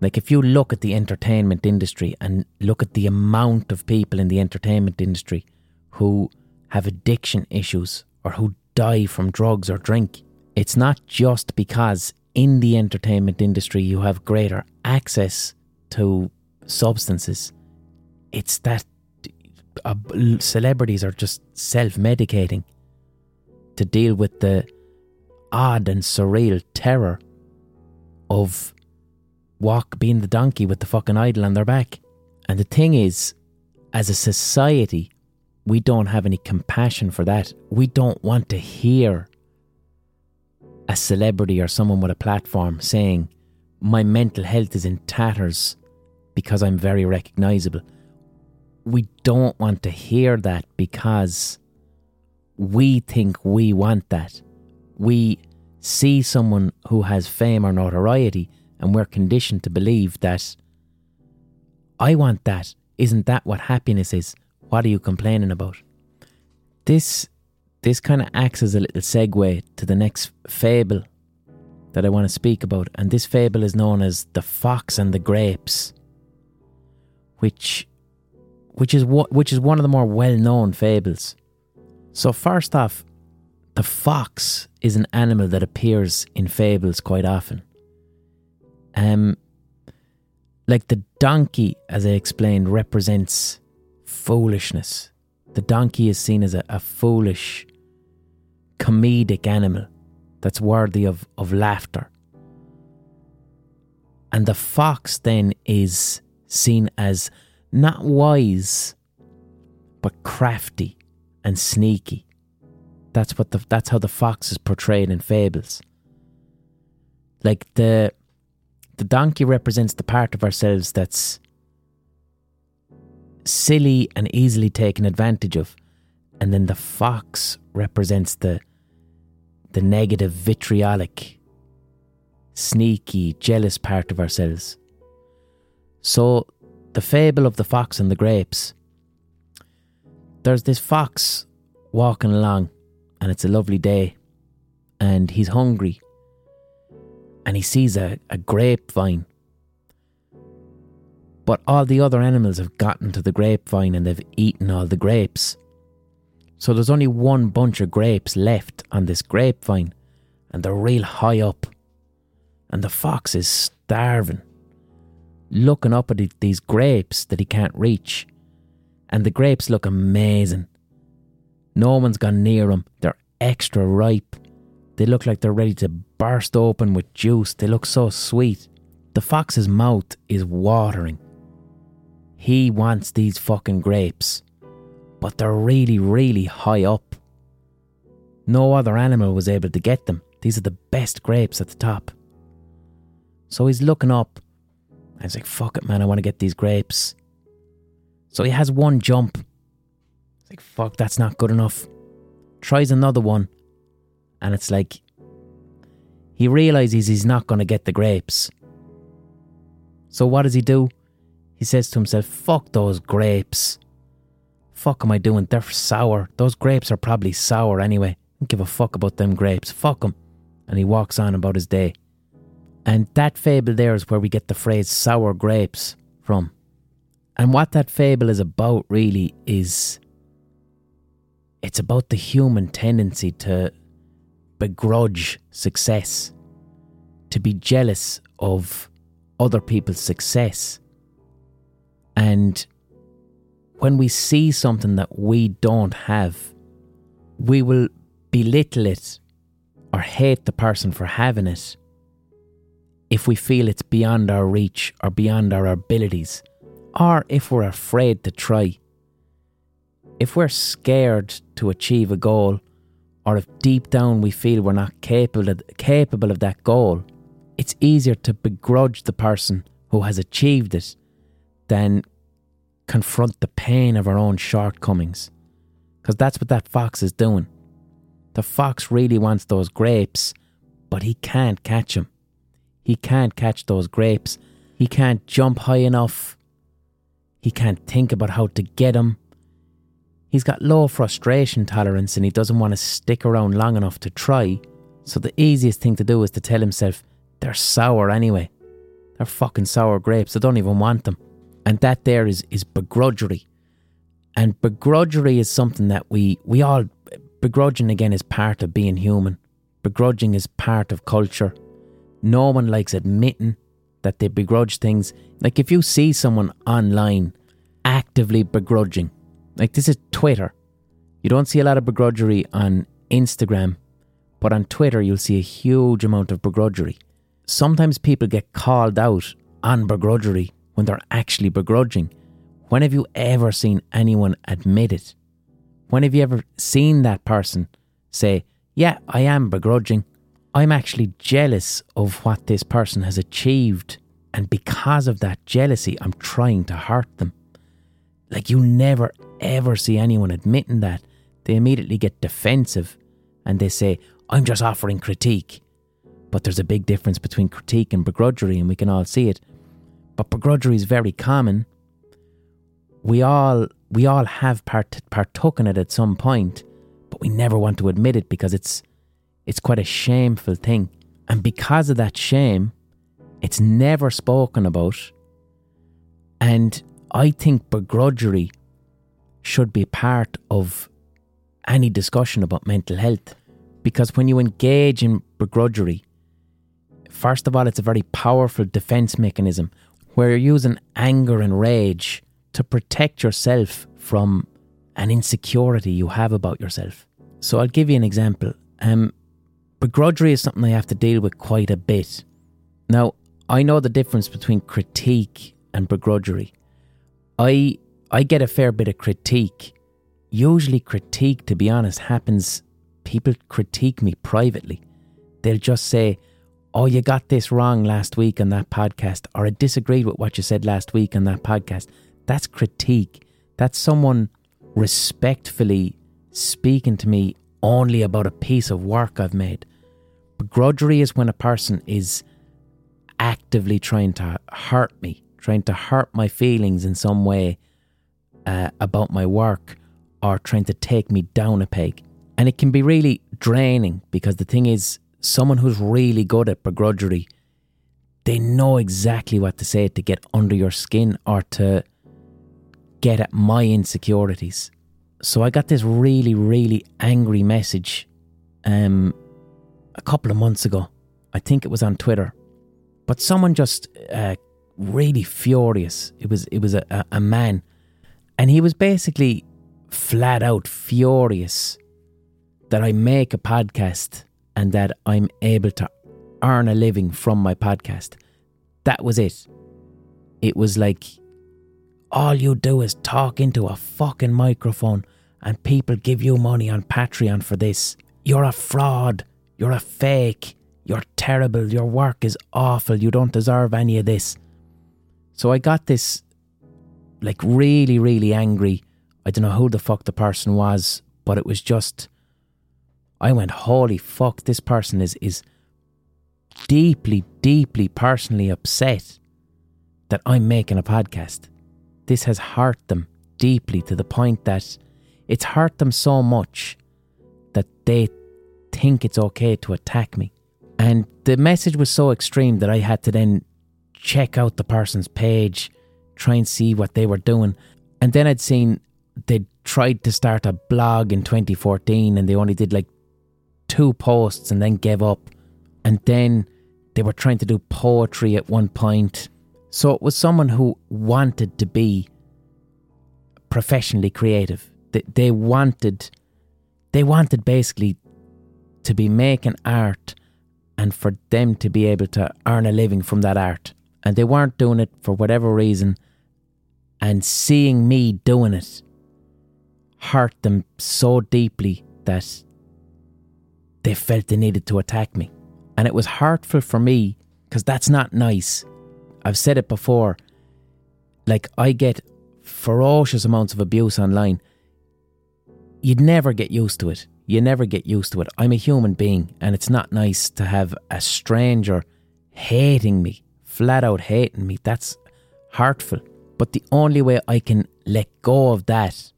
like if you look at the entertainment industry and look at the amount of people in the entertainment industry who have addiction issues or who die from drugs or drink, it's not just because in the entertainment industry you have greater access to substances. It's that uh, celebrities are just self medicating to deal with the odd and surreal terror of walk being the donkey with the fucking idol on their back. And the thing is, as a society, we don't have any compassion for that. We don't want to hear a celebrity or someone with a platform saying, My mental health is in tatters because I'm very recognizable we don't want to hear that because we think we want that. We see someone who has fame or notoriety and we're conditioned to believe that I want that. Isn't that what happiness is? What are you complaining about? This this kind of acts as a little segue to the next fable that I want to speak about, and this fable is known as the fox and the grapes, which which is what which is one of the more well-known fables. So first off, the fox is an animal that appears in fables quite often. Um like the donkey, as I explained, represents foolishness. The donkey is seen as a, a foolish, comedic animal that's worthy of, of laughter. And the fox then is seen as not wise, but crafty and sneaky. That's what the that's how the fox is portrayed in fables. Like the the donkey represents the part of ourselves that's silly and easily taken advantage of. And then the fox represents the the negative, vitriolic, sneaky, jealous part of ourselves. So, the fable of the fox and the grapes. There's this fox walking along, and it's a lovely day, and he's hungry, and he sees a, a grapevine. But all the other animals have gotten to the grapevine and they've eaten all the grapes. So there's only one bunch of grapes left on this grapevine, and they're real high up. And the fox is starving, looking up at these grapes that he can't reach. And the grapes look amazing. No one's gone near them. They're extra ripe. They look like they're ready to burst open with juice. They look so sweet. The fox's mouth is watering. He wants these fucking grapes but they're really, really high up. No other animal was able to get them. These are the best grapes at the top. So he's looking up. He's like, fuck it, man, I want to get these grapes. So he has one jump. He's like, fuck, that's not good enough. Tries another one. And it's like, he realizes he's not going to get the grapes. So what does he do? He says to himself, fuck those grapes fuck am I doing? They're sour. Those grapes are probably sour anyway. Don't give a fuck about them grapes. Fuck them. And he walks on about his day. And that fable there is where we get the phrase sour grapes from. And what that fable is about really is it's about the human tendency to begrudge success, to be jealous of other people's success. And when we see something that we don't have, we will belittle it or hate the person for having it if we feel it's beyond our reach or beyond our abilities, or if we're afraid to try. If we're scared to achieve a goal, or if deep down we feel we're not capable of, capable of that goal, it's easier to begrudge the person who has achieved it than confront the pain of our own shortcomings. Because that's what that fox is doing. The fox really wants those grapes, but he can't catch them. He can't catch those grapes. He can't jump high enough. He can't think about how to get them. He's got low frustration tolerance and he doesn't want to stick around long enough to try. So the easiest thing to do is to tell himself, they're sour anyway. They're fucking sour grapes. I don't even want them. And that there is, is begrudgery. And begrudgery is something that we, we all, begrudging again is part of being human. Begrudging is part of culture. No one likes admitting that they begrudge things. Like if you see someone online actively begrudging, like this is Twitter. You don't see a lot of begrudgery on Instagram, but on Twitter you'll see a huge amount of begrudgery. Sometimes people get called out on begrudgery when they're actually begrudging. When have you ever seen anyone admit it? When have you ever seen that person say, Yeah, I am begrudging. I'm actually jealous of what this person has achieved. And because of that jealousy, I'm trying to hurt them. Like you never ever see anyone admitting that. They immediately get defensive and they say, I'm just offering critique. But there's a big difference between critique and begrudgery, and we can all see it but begrudgery is very common. We all we all have part, partook in it at some point, but we never want to admit it because it's it's quite a shameful thing. And because of that shame, it's never spoken about. And I think begrudgery should be part of any discussion about mental health. Because when you engage in begrudgery, first of all, it's a very powerful defense mechanism where you're using anger and rage to protect yourself from an insecurity you have about yourself. So I'll give you an example. Um, begrudgery is something I have to deal with quite a bit. Now, I know the difference between critique and begrudgery. I I get a fair bit of critique. Usually critique, to be honest, happens people critique me privately. They'll just say, oh, you got this wrong last week on that podcast, or I disagreed with what you said last week on that podcast. That's critique. That's someone respectfully speaking to me only about a piece of work I've made. Begrudgery is when a person is actively trying to hurt me, trying to hurt my feelings in some way uh, about my work, or trying to take me down a peg. And it can be really draining because the thing is, someone who's really good at begrudgery, they know exactly what to say to get under your skin or to get at my insecurities. So I got this really, really angry message um, a couple of months ago. I think it was on Twitter. But someone just uh, really furious. It was it was a, a, a man. And he was basically flat out furious that I make a podcast and that I'm able to earn a living from my podcast. That was it. It was like all you do is talk into a fucking microphone and people give you money on Patreon for this. You're a fraud. You're a fake. You're terrible. Your work is awful. You don't deserve any of this. So I got this, like, really, really angry. I don't know who the fuck the person was, but it was just. I went, holy fuck, this person is, is deeply, deeply personally upset that I'm making a podcast. This has hurt them deeply to the point that it's hurt them so much that they think it's okay to attack me. And the message was so extreme that I had to then check out the person's page, try and see what they were doing. And then I'd seen they'd tried to start a blog in 2014 and they only did like two posts and then gave up. And then they were trying to do poetry at one point. So it was someone who wanted to be professionally creative. They, they wanted, they wanted basically to be making art and for them to be able to earn a living from that art. And they weren't doing it for whatever reason. And seeing me doing it hurt them so deeply that they felt they needed to attack me. And it was hurtful for me because that's not nice. I've said it before. Like, I get ferocious amounts of abuse online. You'd never get used to it. You never get used to it. I'm a human being, and it's not nice to have a stranger hating me, flat out hating me. That's hurtful. But the only way I can let go of that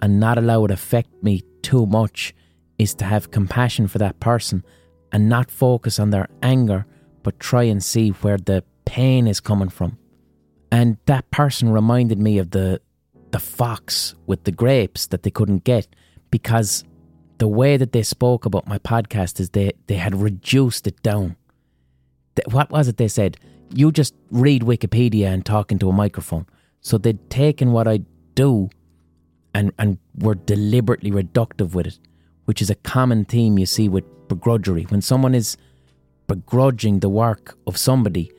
and not allow it affect me too much is to have compassion for that person and not focus on their anger, but try and see where the pain is coming from. And that person reminded me of the the fox with the grapes that they couldn't get because the way that they spoke about my podcast is they, they had reduced it down. What was it they said? You just read Wikipedia and talk into a microphone. So they'd taken what I do and, and were deliberately reductive with it, which is a common theme you see with begrudgery. When someone is begrudging the work of somebody,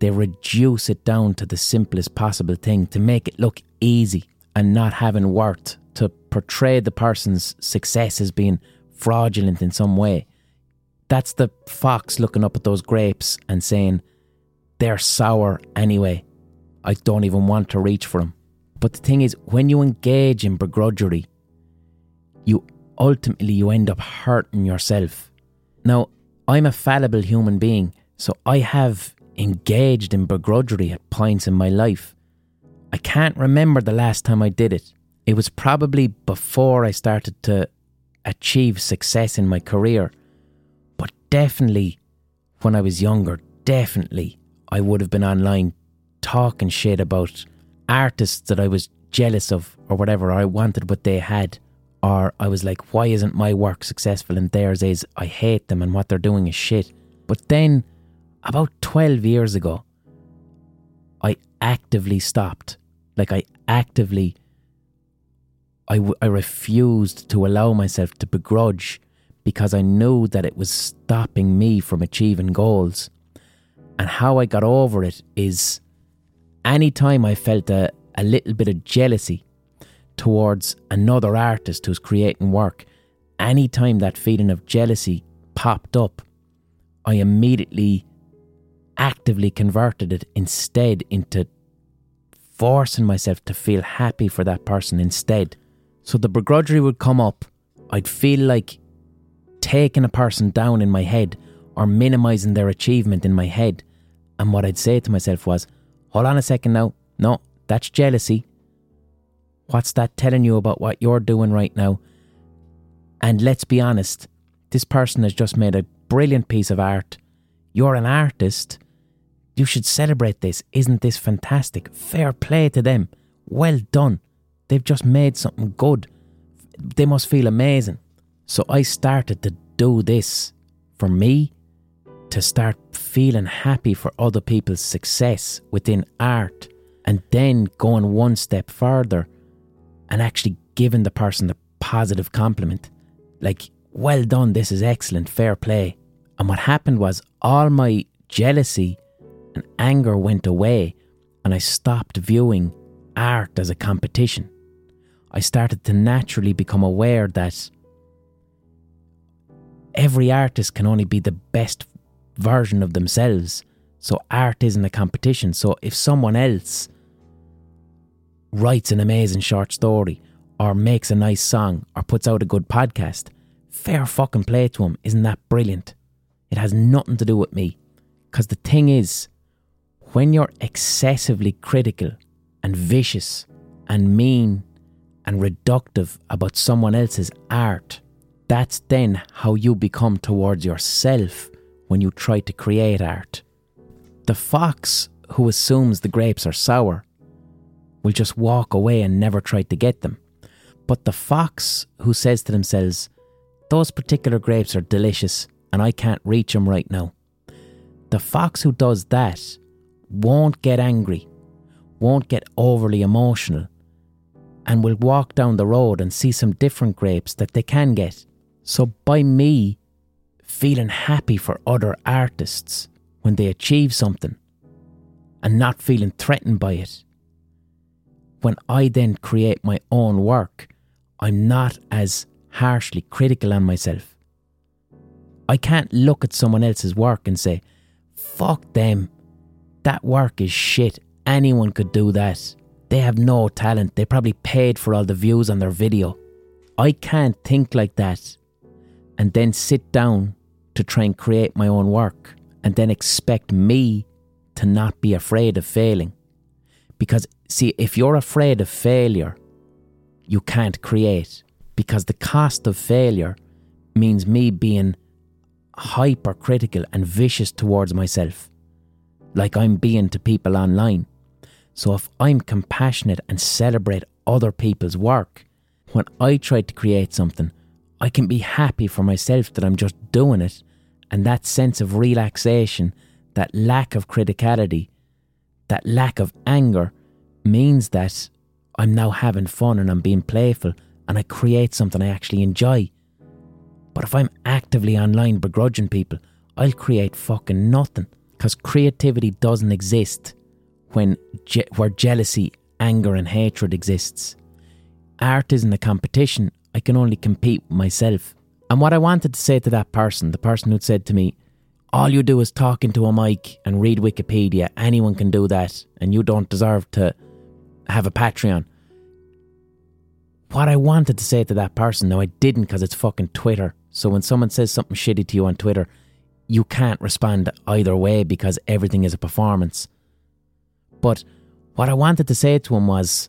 they reduce it down to the simplest possible thing to make it look easy and not having worth to portray the person's success as being fraudulent in some way. That's the fox looking up at those grapes and saying, they're sour anyway. I don't even want to reach for them. But the thing is, when you engage in begrudgery, you ultimately you end up hurting yourself. Now, I'm a fallible human being, so I have engaged in begrudgery at points in my life. I can't remember the last time I did it. It was probably before I started to achieve success in my career, but definitely when I was younger, definitely I would have been online talking shit about artists that I was jealous of or whatever, I wanted what they had. Or I was like, why isn't my work successful and theirs is? I hate them and what they're doing is shit. But then about 12 years ago, I actively stopped. Like, I actively, I, w- I refused to allow myself to begrudge because I knew that it was stopping me from achieving goals. And how I got over it is anytime I felt a, a little bit of jealousy towards another artist who's creating work, anytime that feeling of jealousy popped up, I immediately actively converted it instead into forcing myself to feel happy for that person instead. So the begrudgery would come up. I'd feel like taking a person down in my head or minimizing their achievement in my head. And what I'd say to myself was, hold on a second now. No, that's jealousy. What's that telling you about what you're doing right now? And let's be honest, this person has just made a brilliant piece of art. You're an artist. You should celebrate this. Isn't this fantastic? Fair play to them. Well done. They've just made something good. They must feel amazing. So I started to do this for me to start feeling happy for other people's success within art and then going one step further and actually giving the person the positive compliment. Like, well done, this is excellent, fair play. And what happened was all my jealousy and anger went away, and I stopped viewing art as a competition. I started to naturally become aware that every artist can only be the best version of themselves. So art isn't a competition. So if someone else writes an amazing short story or makes a nice song or puts out a good podcast, fair fucking play to him. Isn't that brilliant? It has nothing to do with me. Because the thing is, when you're excessively critical and vicious and mean and reductive about someone else's art, that's then how you become towards yourself when you try to create art. The fox who assumes the grapes are sour will just walk away and never try to get them. But the fox who says to themselves, those particular grapes are delicious and I can't reach them right now. The fox who does that won't get angry, won't get overly emotional, and will walk down the road and see some different grapes that they can get. So, by me feeling happy for other artists when they achieve something and not feeling threatened by it, when I then create my own work, I'm not as harshly critical on myself. I can't look at someone else's work and say, fuck them. That work is shit. Anyone could do that. They have no talent. They probably paid for all the views on their video. I can't think like that and then sit down to try and create my own work and then expect me to not be afraid of failing. Because, see, if you're afraid of failure, you can't create. Because the cost of failure means me being hypercritical and vicious towards myself, like I'm being to people online. So if I'm compassionate and celebrate other people's work, when I try to create something, I can be happy for myself that I'm just doing it. And that sense of relaxation, that lack of criticality, that lack of anger means that I'm now having fun and I'm being playful and I create something I actually enjoy. But if I'm actively online begrudging people, I'll create fucking nothing because creativity doesn't exist when je- where jealousy, anger, and hatred exists. Art isn't a competition. I can only compete with myself. And what I wanted to say to that person, the person who'd said to me, all you do is talk into a mic and read Wikipedia. Anyone can do that, and you don't deserve to have a Patreon. What I wanted to say to that person, no, I didn't because it's fucking Twitter. So when someone says something shitty to you on Twitter, you can't respond either way because everything is a performance. But what I wanted to say to him was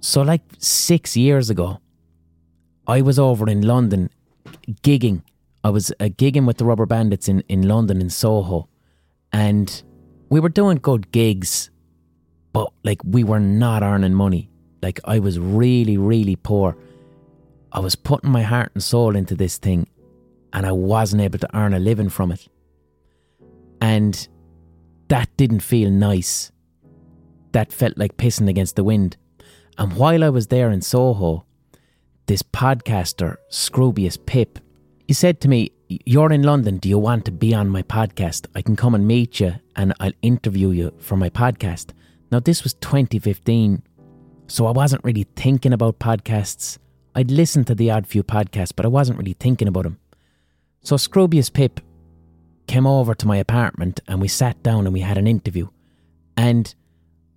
so, like six years ago, I was over in London gigging. I was uh, gigging with the Rubber Bandits in, in London, in Soho. And we were doing good gigs, but like we were not earning money. Like I was really, really poor. I was putting my heart and soul into this thing and I wasn't able to earn a living from it. And that didn't feel nice. That felt like pissing against the wind. And while I was there in Soho, this podcaster, Scroobius Pip, he said to me, You're in London. Do you want to be on my podcast? I can come and meet you and I'll interview you for my podcast. Now, this was 2015, so I wasn't really thinking about podcasts. I'd listened to the odd few podcasts, but I wasn't really thinking about them. So Scroobius Pip came over to my apartment and we sat down and we had an interview. And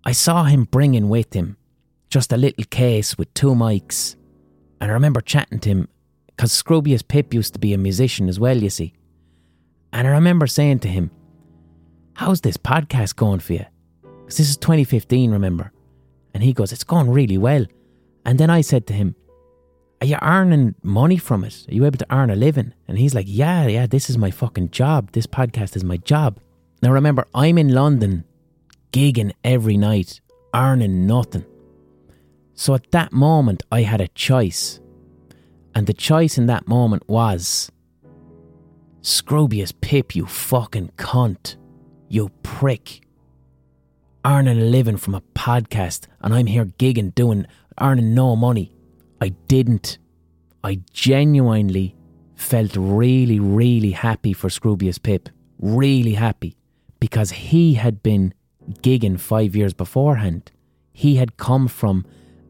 I saw him bringing with him just a little case with two mics. And I remember chatting to him because Scroobius Pip used to be a musician as well, you see. And I remember saying to him, How's this podcast going for you? Because this is 2015, remember? And he goes, It's going really well. And then I said to him, Are you earning money from it? Are you able to earn a living? And he's like, Yeah, yeah, this is my fucking job. This podcast is my job. Now remember, I'm in London, gigging every night, earning nothing. So at that moment, I had a choice. And the choice in that moment was Scroobius Pip, you fucking cunt. You prick. Earning a living from a podcast, and I'm here gigging, doing, earning no money. I didn't. I genuinely felt really, really happy for Scroobius Pip. Really happy. Because he had been gigging five years beforehand. He had come from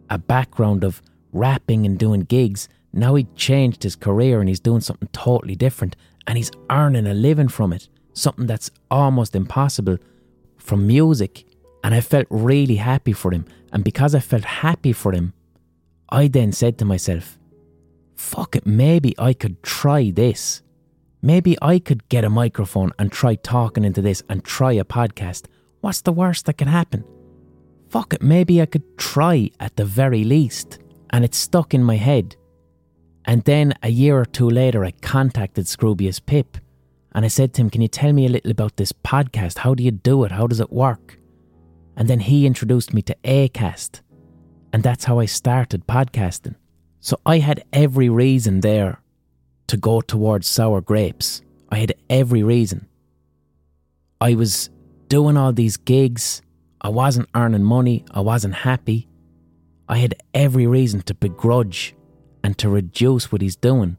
a background of rapping and doing gigs. Now he changed his career and he's doing something totally different and he's earning a living from it. Something that's almost impossible from music. And I felt really happy for him. And because I felt happy for him, I then said to myself, fuck it, maybe I could try this. Maybe I could get a microphone and try talking into this and try a podcast. What's the worst that can happen? fuck it, maybe I could try at the very least. And it stuck in my head. And then a year or two later, I contacted Scroobius Pip and I said to him, Can you tell me a little about this podcast? How do you do it? How does it work? And then he introduced me to Acast. And that's how I started podcasting. So I had every reason there to go towards sour grapes. I had every reason. I was doing all these gigs. I wasn't earning money, I wasn't happy. I had every reason to begrudge and to reduce what he's doing.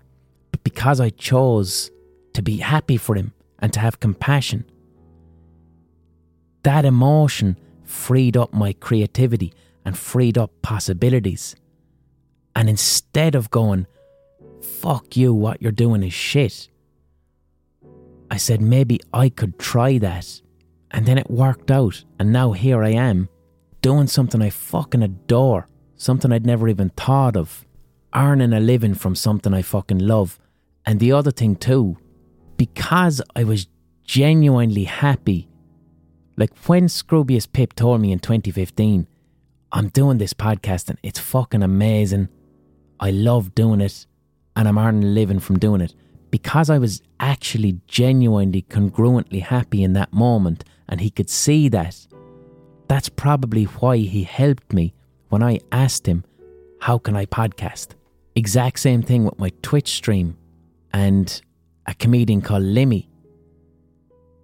But because I chose to be happy for him and to have compassion, that emotion freed up my creativity and freed up possibilities. And instead of going, fuck you, what you're doing is shit, I said maybe I could try that. And then it worked out, and now here I am, doing something I fucking adore, something I'd never even thought of, earning a living from something I fucking love. And the other thing too, because I was genuinely happy, like when Scroobius Pip told me in 2015, I'm doing this podcast and it's fucking amazing. I love doing it and I'm earning a living from doing it. Because I was actually genuinely, congruently happy in that moment and he could see that. That's probably why he helped me when I asked him, How can I podcast? Exact same thing with my Twitch stream and a comedian called Limmy.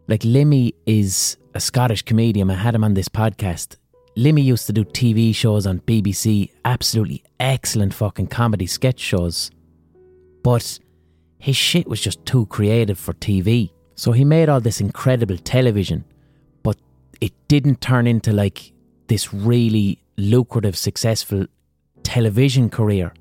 Like, Limmy is a Scottish comedian. I had him on this podcast. Limmy used to do TV shows on BBC, absolutely excellent fucking comedy sketch shows. But his shit was just too creative for TV. So he made all this incredible television but it didn't turn into like this really lucrative, successful television career.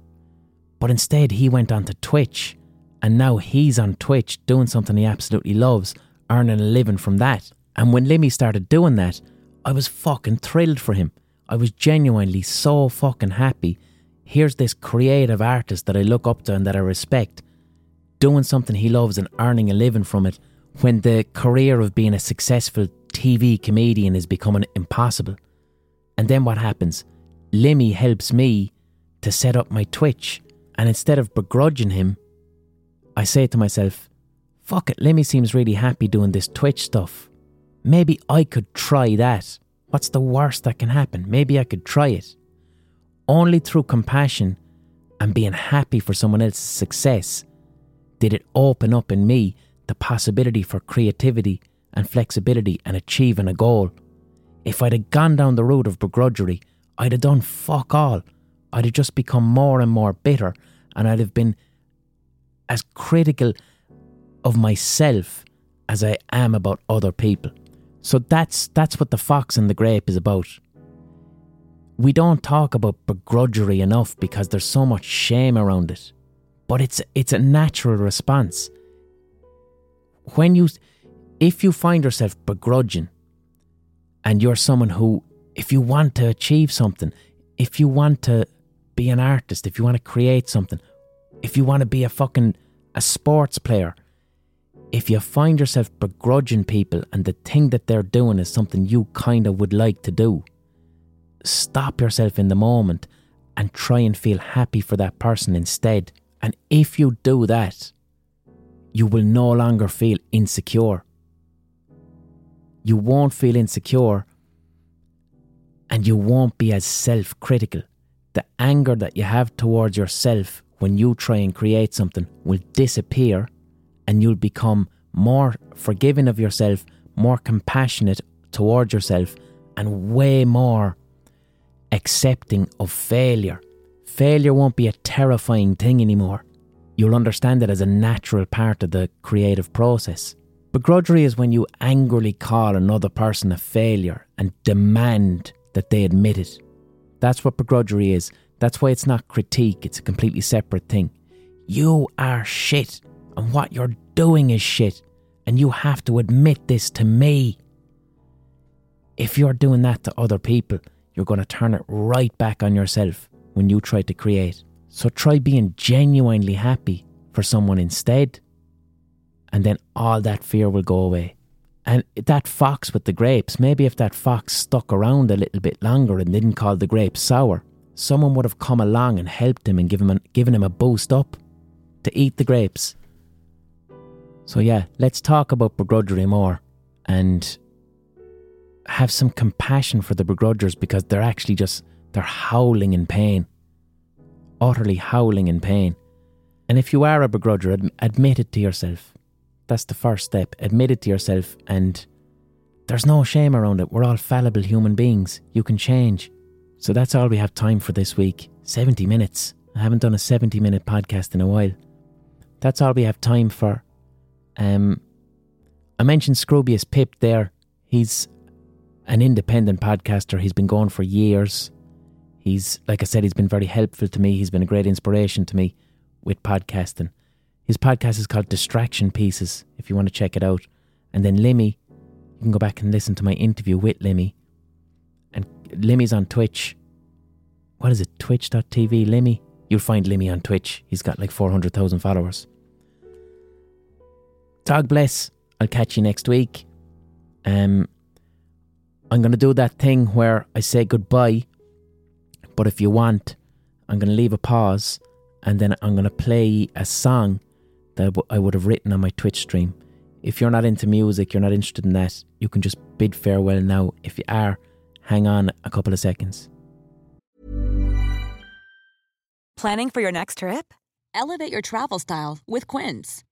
But instead, he went on to Twitch, and now he's on Twitch doing something he absolutely loves, earning a living from that. And when Limmy started doing that, I was fucking thrilled for him. I was genuinely so fucking happy. Here's this creative artist that I look up to and that I respect, doing something he loves and earning a living from it when the career of being a successful TV comedian is becoming impossible. And then what happens? Limmy helps me to set up my Twitch, and instead of begrudging him, I say to myself, fuck it, Limmy seems really happy doing this Twitch stuff. Maybe I could try that. What's the worst that can happen? Maybe I could try it. Only through compassion and being happy for someone else's success did it open up in me the possibility for creativity and flexibility and achieving a goal. If I'd have gone down the route of begrudgery, I'd have done fuck all. I'd have just become more and more bitter and I'd have been as critical of myself as I am about other people. So that's that's what the fox and the grape is about. We don't talk about begrudgery enough because there's so much shame around it. But it's it's a natural response. When you if you find yourself begrudging and you're someone who if you want to achieve something, if you want to be an artist, if you want to create something, if you want to be a fucking a sports player, if you find yourself begrudging people and the thing that they're doing is something you kind of would like to do, stop yourself in the moment and try and feel happy for that person instead. And if you do that, you will no longer feel insecure. You won't feel insecure and you won't be as self critical. The anger that you have towards yourself when you try and create something will disappear and you'll become more forgiving of yourself, more compassionate towards yourself, and way more accepting of failure. Failure won't be a terrifying thing anymore. You'll understand it as a natural part of the creative process. Begrudgery is when you angrily call another person a failure and demand that they admit it. That's what begrudgery is. That's why it's not critique, it's a completely separate thing. You are shit, and what you're doing is shit, and you have to admit this to me. If you're doing that to other people, you're going to turn it right back on yourself when you try to create. So try being genuinely happy for someone instead, and then all that fear will go away. And that fox with the grapes, maybe if that fox stuck around a little bit longer and didn't call the grapes sour, someone would have come along and helped him and given him, given him a boost up to eat the grapes. So, yeah, let's talk about begrudgery more and have some compassion for the begrudgers because they're actually just, they're howling in pain. Utterly howling in pain. And if you are a begrudger, ad- admit it to yourself. That's the first step. Admit it to yourself, and there's no shame around it. We're all fallible human beings. You can change. So that's all we have time for this week 70 minutes. I haven't done a 70 minute podcast in a while. That's all we have time for. Um, I mentioned Scroobius Pip there. He's an independent podcaster. He's been going for years. He's, like I said, he's been very helpful to me. He's been a great inspiration to me with podcasting. His podcast is called Distraction Pieces, if you want to check it out. And then Limmy, you can go back and listen to my interview with Limmy. And Limmy's on Twitch. What is it? Twitch.tv, Limmy? You'll find Limmy on Twitch. He's got like 400,000 followers. God bless. I'll catch you next week. Um, I'm going to do that thing where I say goodbye, but if you want, I'm going to leave a pause and then I'm going to play a song that I would have written on my Twitch stream. If you're not into music, you're not interested in that, you can just bid farewell now. If you are, hang on a couple of seconds. Planning for your next trip? Elevate your travel style with Quince.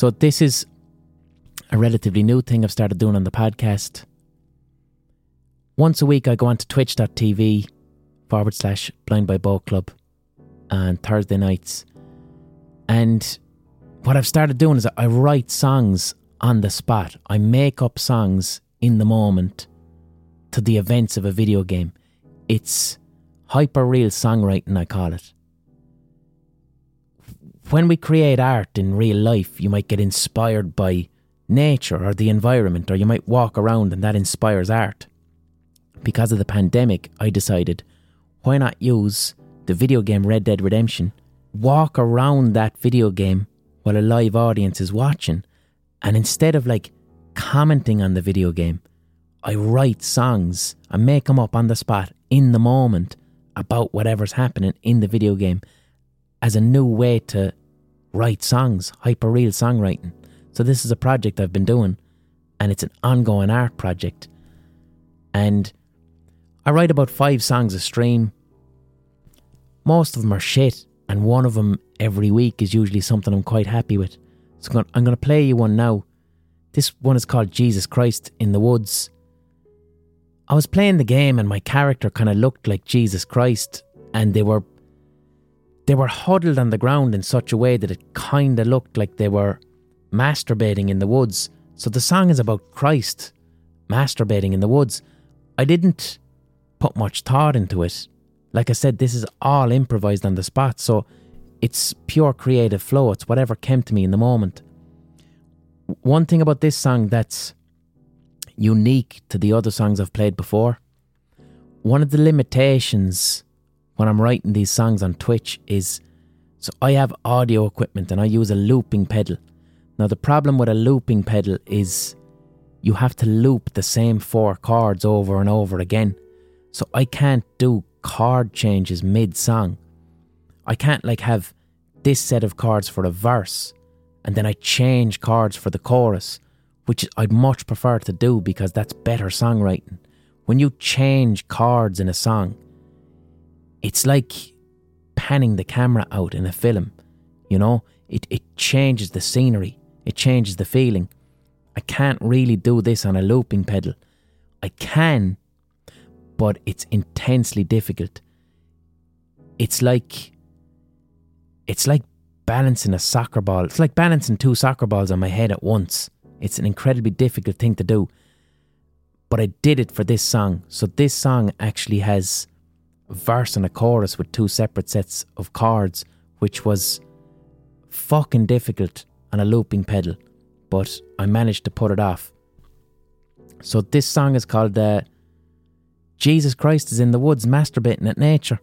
So this is a relatively new thing I've started doing on the podcast. Once a week, I go on to twitch.tv forward slash Blindboy Boatclub on Thursday nights. And what I've started doing is I write songs on the spot. I make up songs in the moment to the events of a video game. It's hyper real songwriting, I call it. When we create art in real life, you might get inspired by nature or the environment, or you might walk around and that inspires art. Because of the pandemic, I decided why not use the video game Red Dead Redemption, walk around that video game while a live audience is watching, and instead of like commenting on the video game, I write songs and make them up on the spot in the moment about whatever's happening in the video game as a new way to write songs, hyper real songwriting. So this is a project I've been doing and it's an ongoing art project. And I write about five songs a stream. Most of them are shit and one of them every week is usually something I'm quite happy with. So I'm I'm gonna play you one now. This one is called Jesus Christ in the Woods. I was playing the game and my character kind of looked like Jesus Christ, and they were they were huddled on the ground in such a way that it kind of looked like they were masturbating in the woods. So the song is about Christ masturbating in the woods. I didn't put much thought into it. Like I said, this is all improvised on the spot, so it's pure creative flow. It's whatever came to me in the moment. One thing about this song that's unique to the other songs I've played before, one of the limitations when I'm writing these songs on Twitch is so I have audio equipment and I use a looping pedal. Now, the problem with a looping pedal is you have to loop the same four chords over and over again. So I can't do chord changes mid song. I can't like have this set of chords for a verse and then I change chords for the chorus, which I'd much prefer to do because that's better songwriting. When you change chords in a song, it's like panning the camera out in a film. You know, it, it changes the scenery, it changes the feeling. I can't really do this on a looping pedal. I can, but it's intensely difficult. It's like it's like balancing a soccer ball. It's like balancing two soccer balls on my head at once. It's an incredibly difficult thing to do. But I did it for this song. So this song actually has verse and a chorus with two separate sets of chords, which was fucking difficult on a looping pedal, but I managed to put it off. So this song is called uh, Jesus Christ is in the woods masturbating at nature.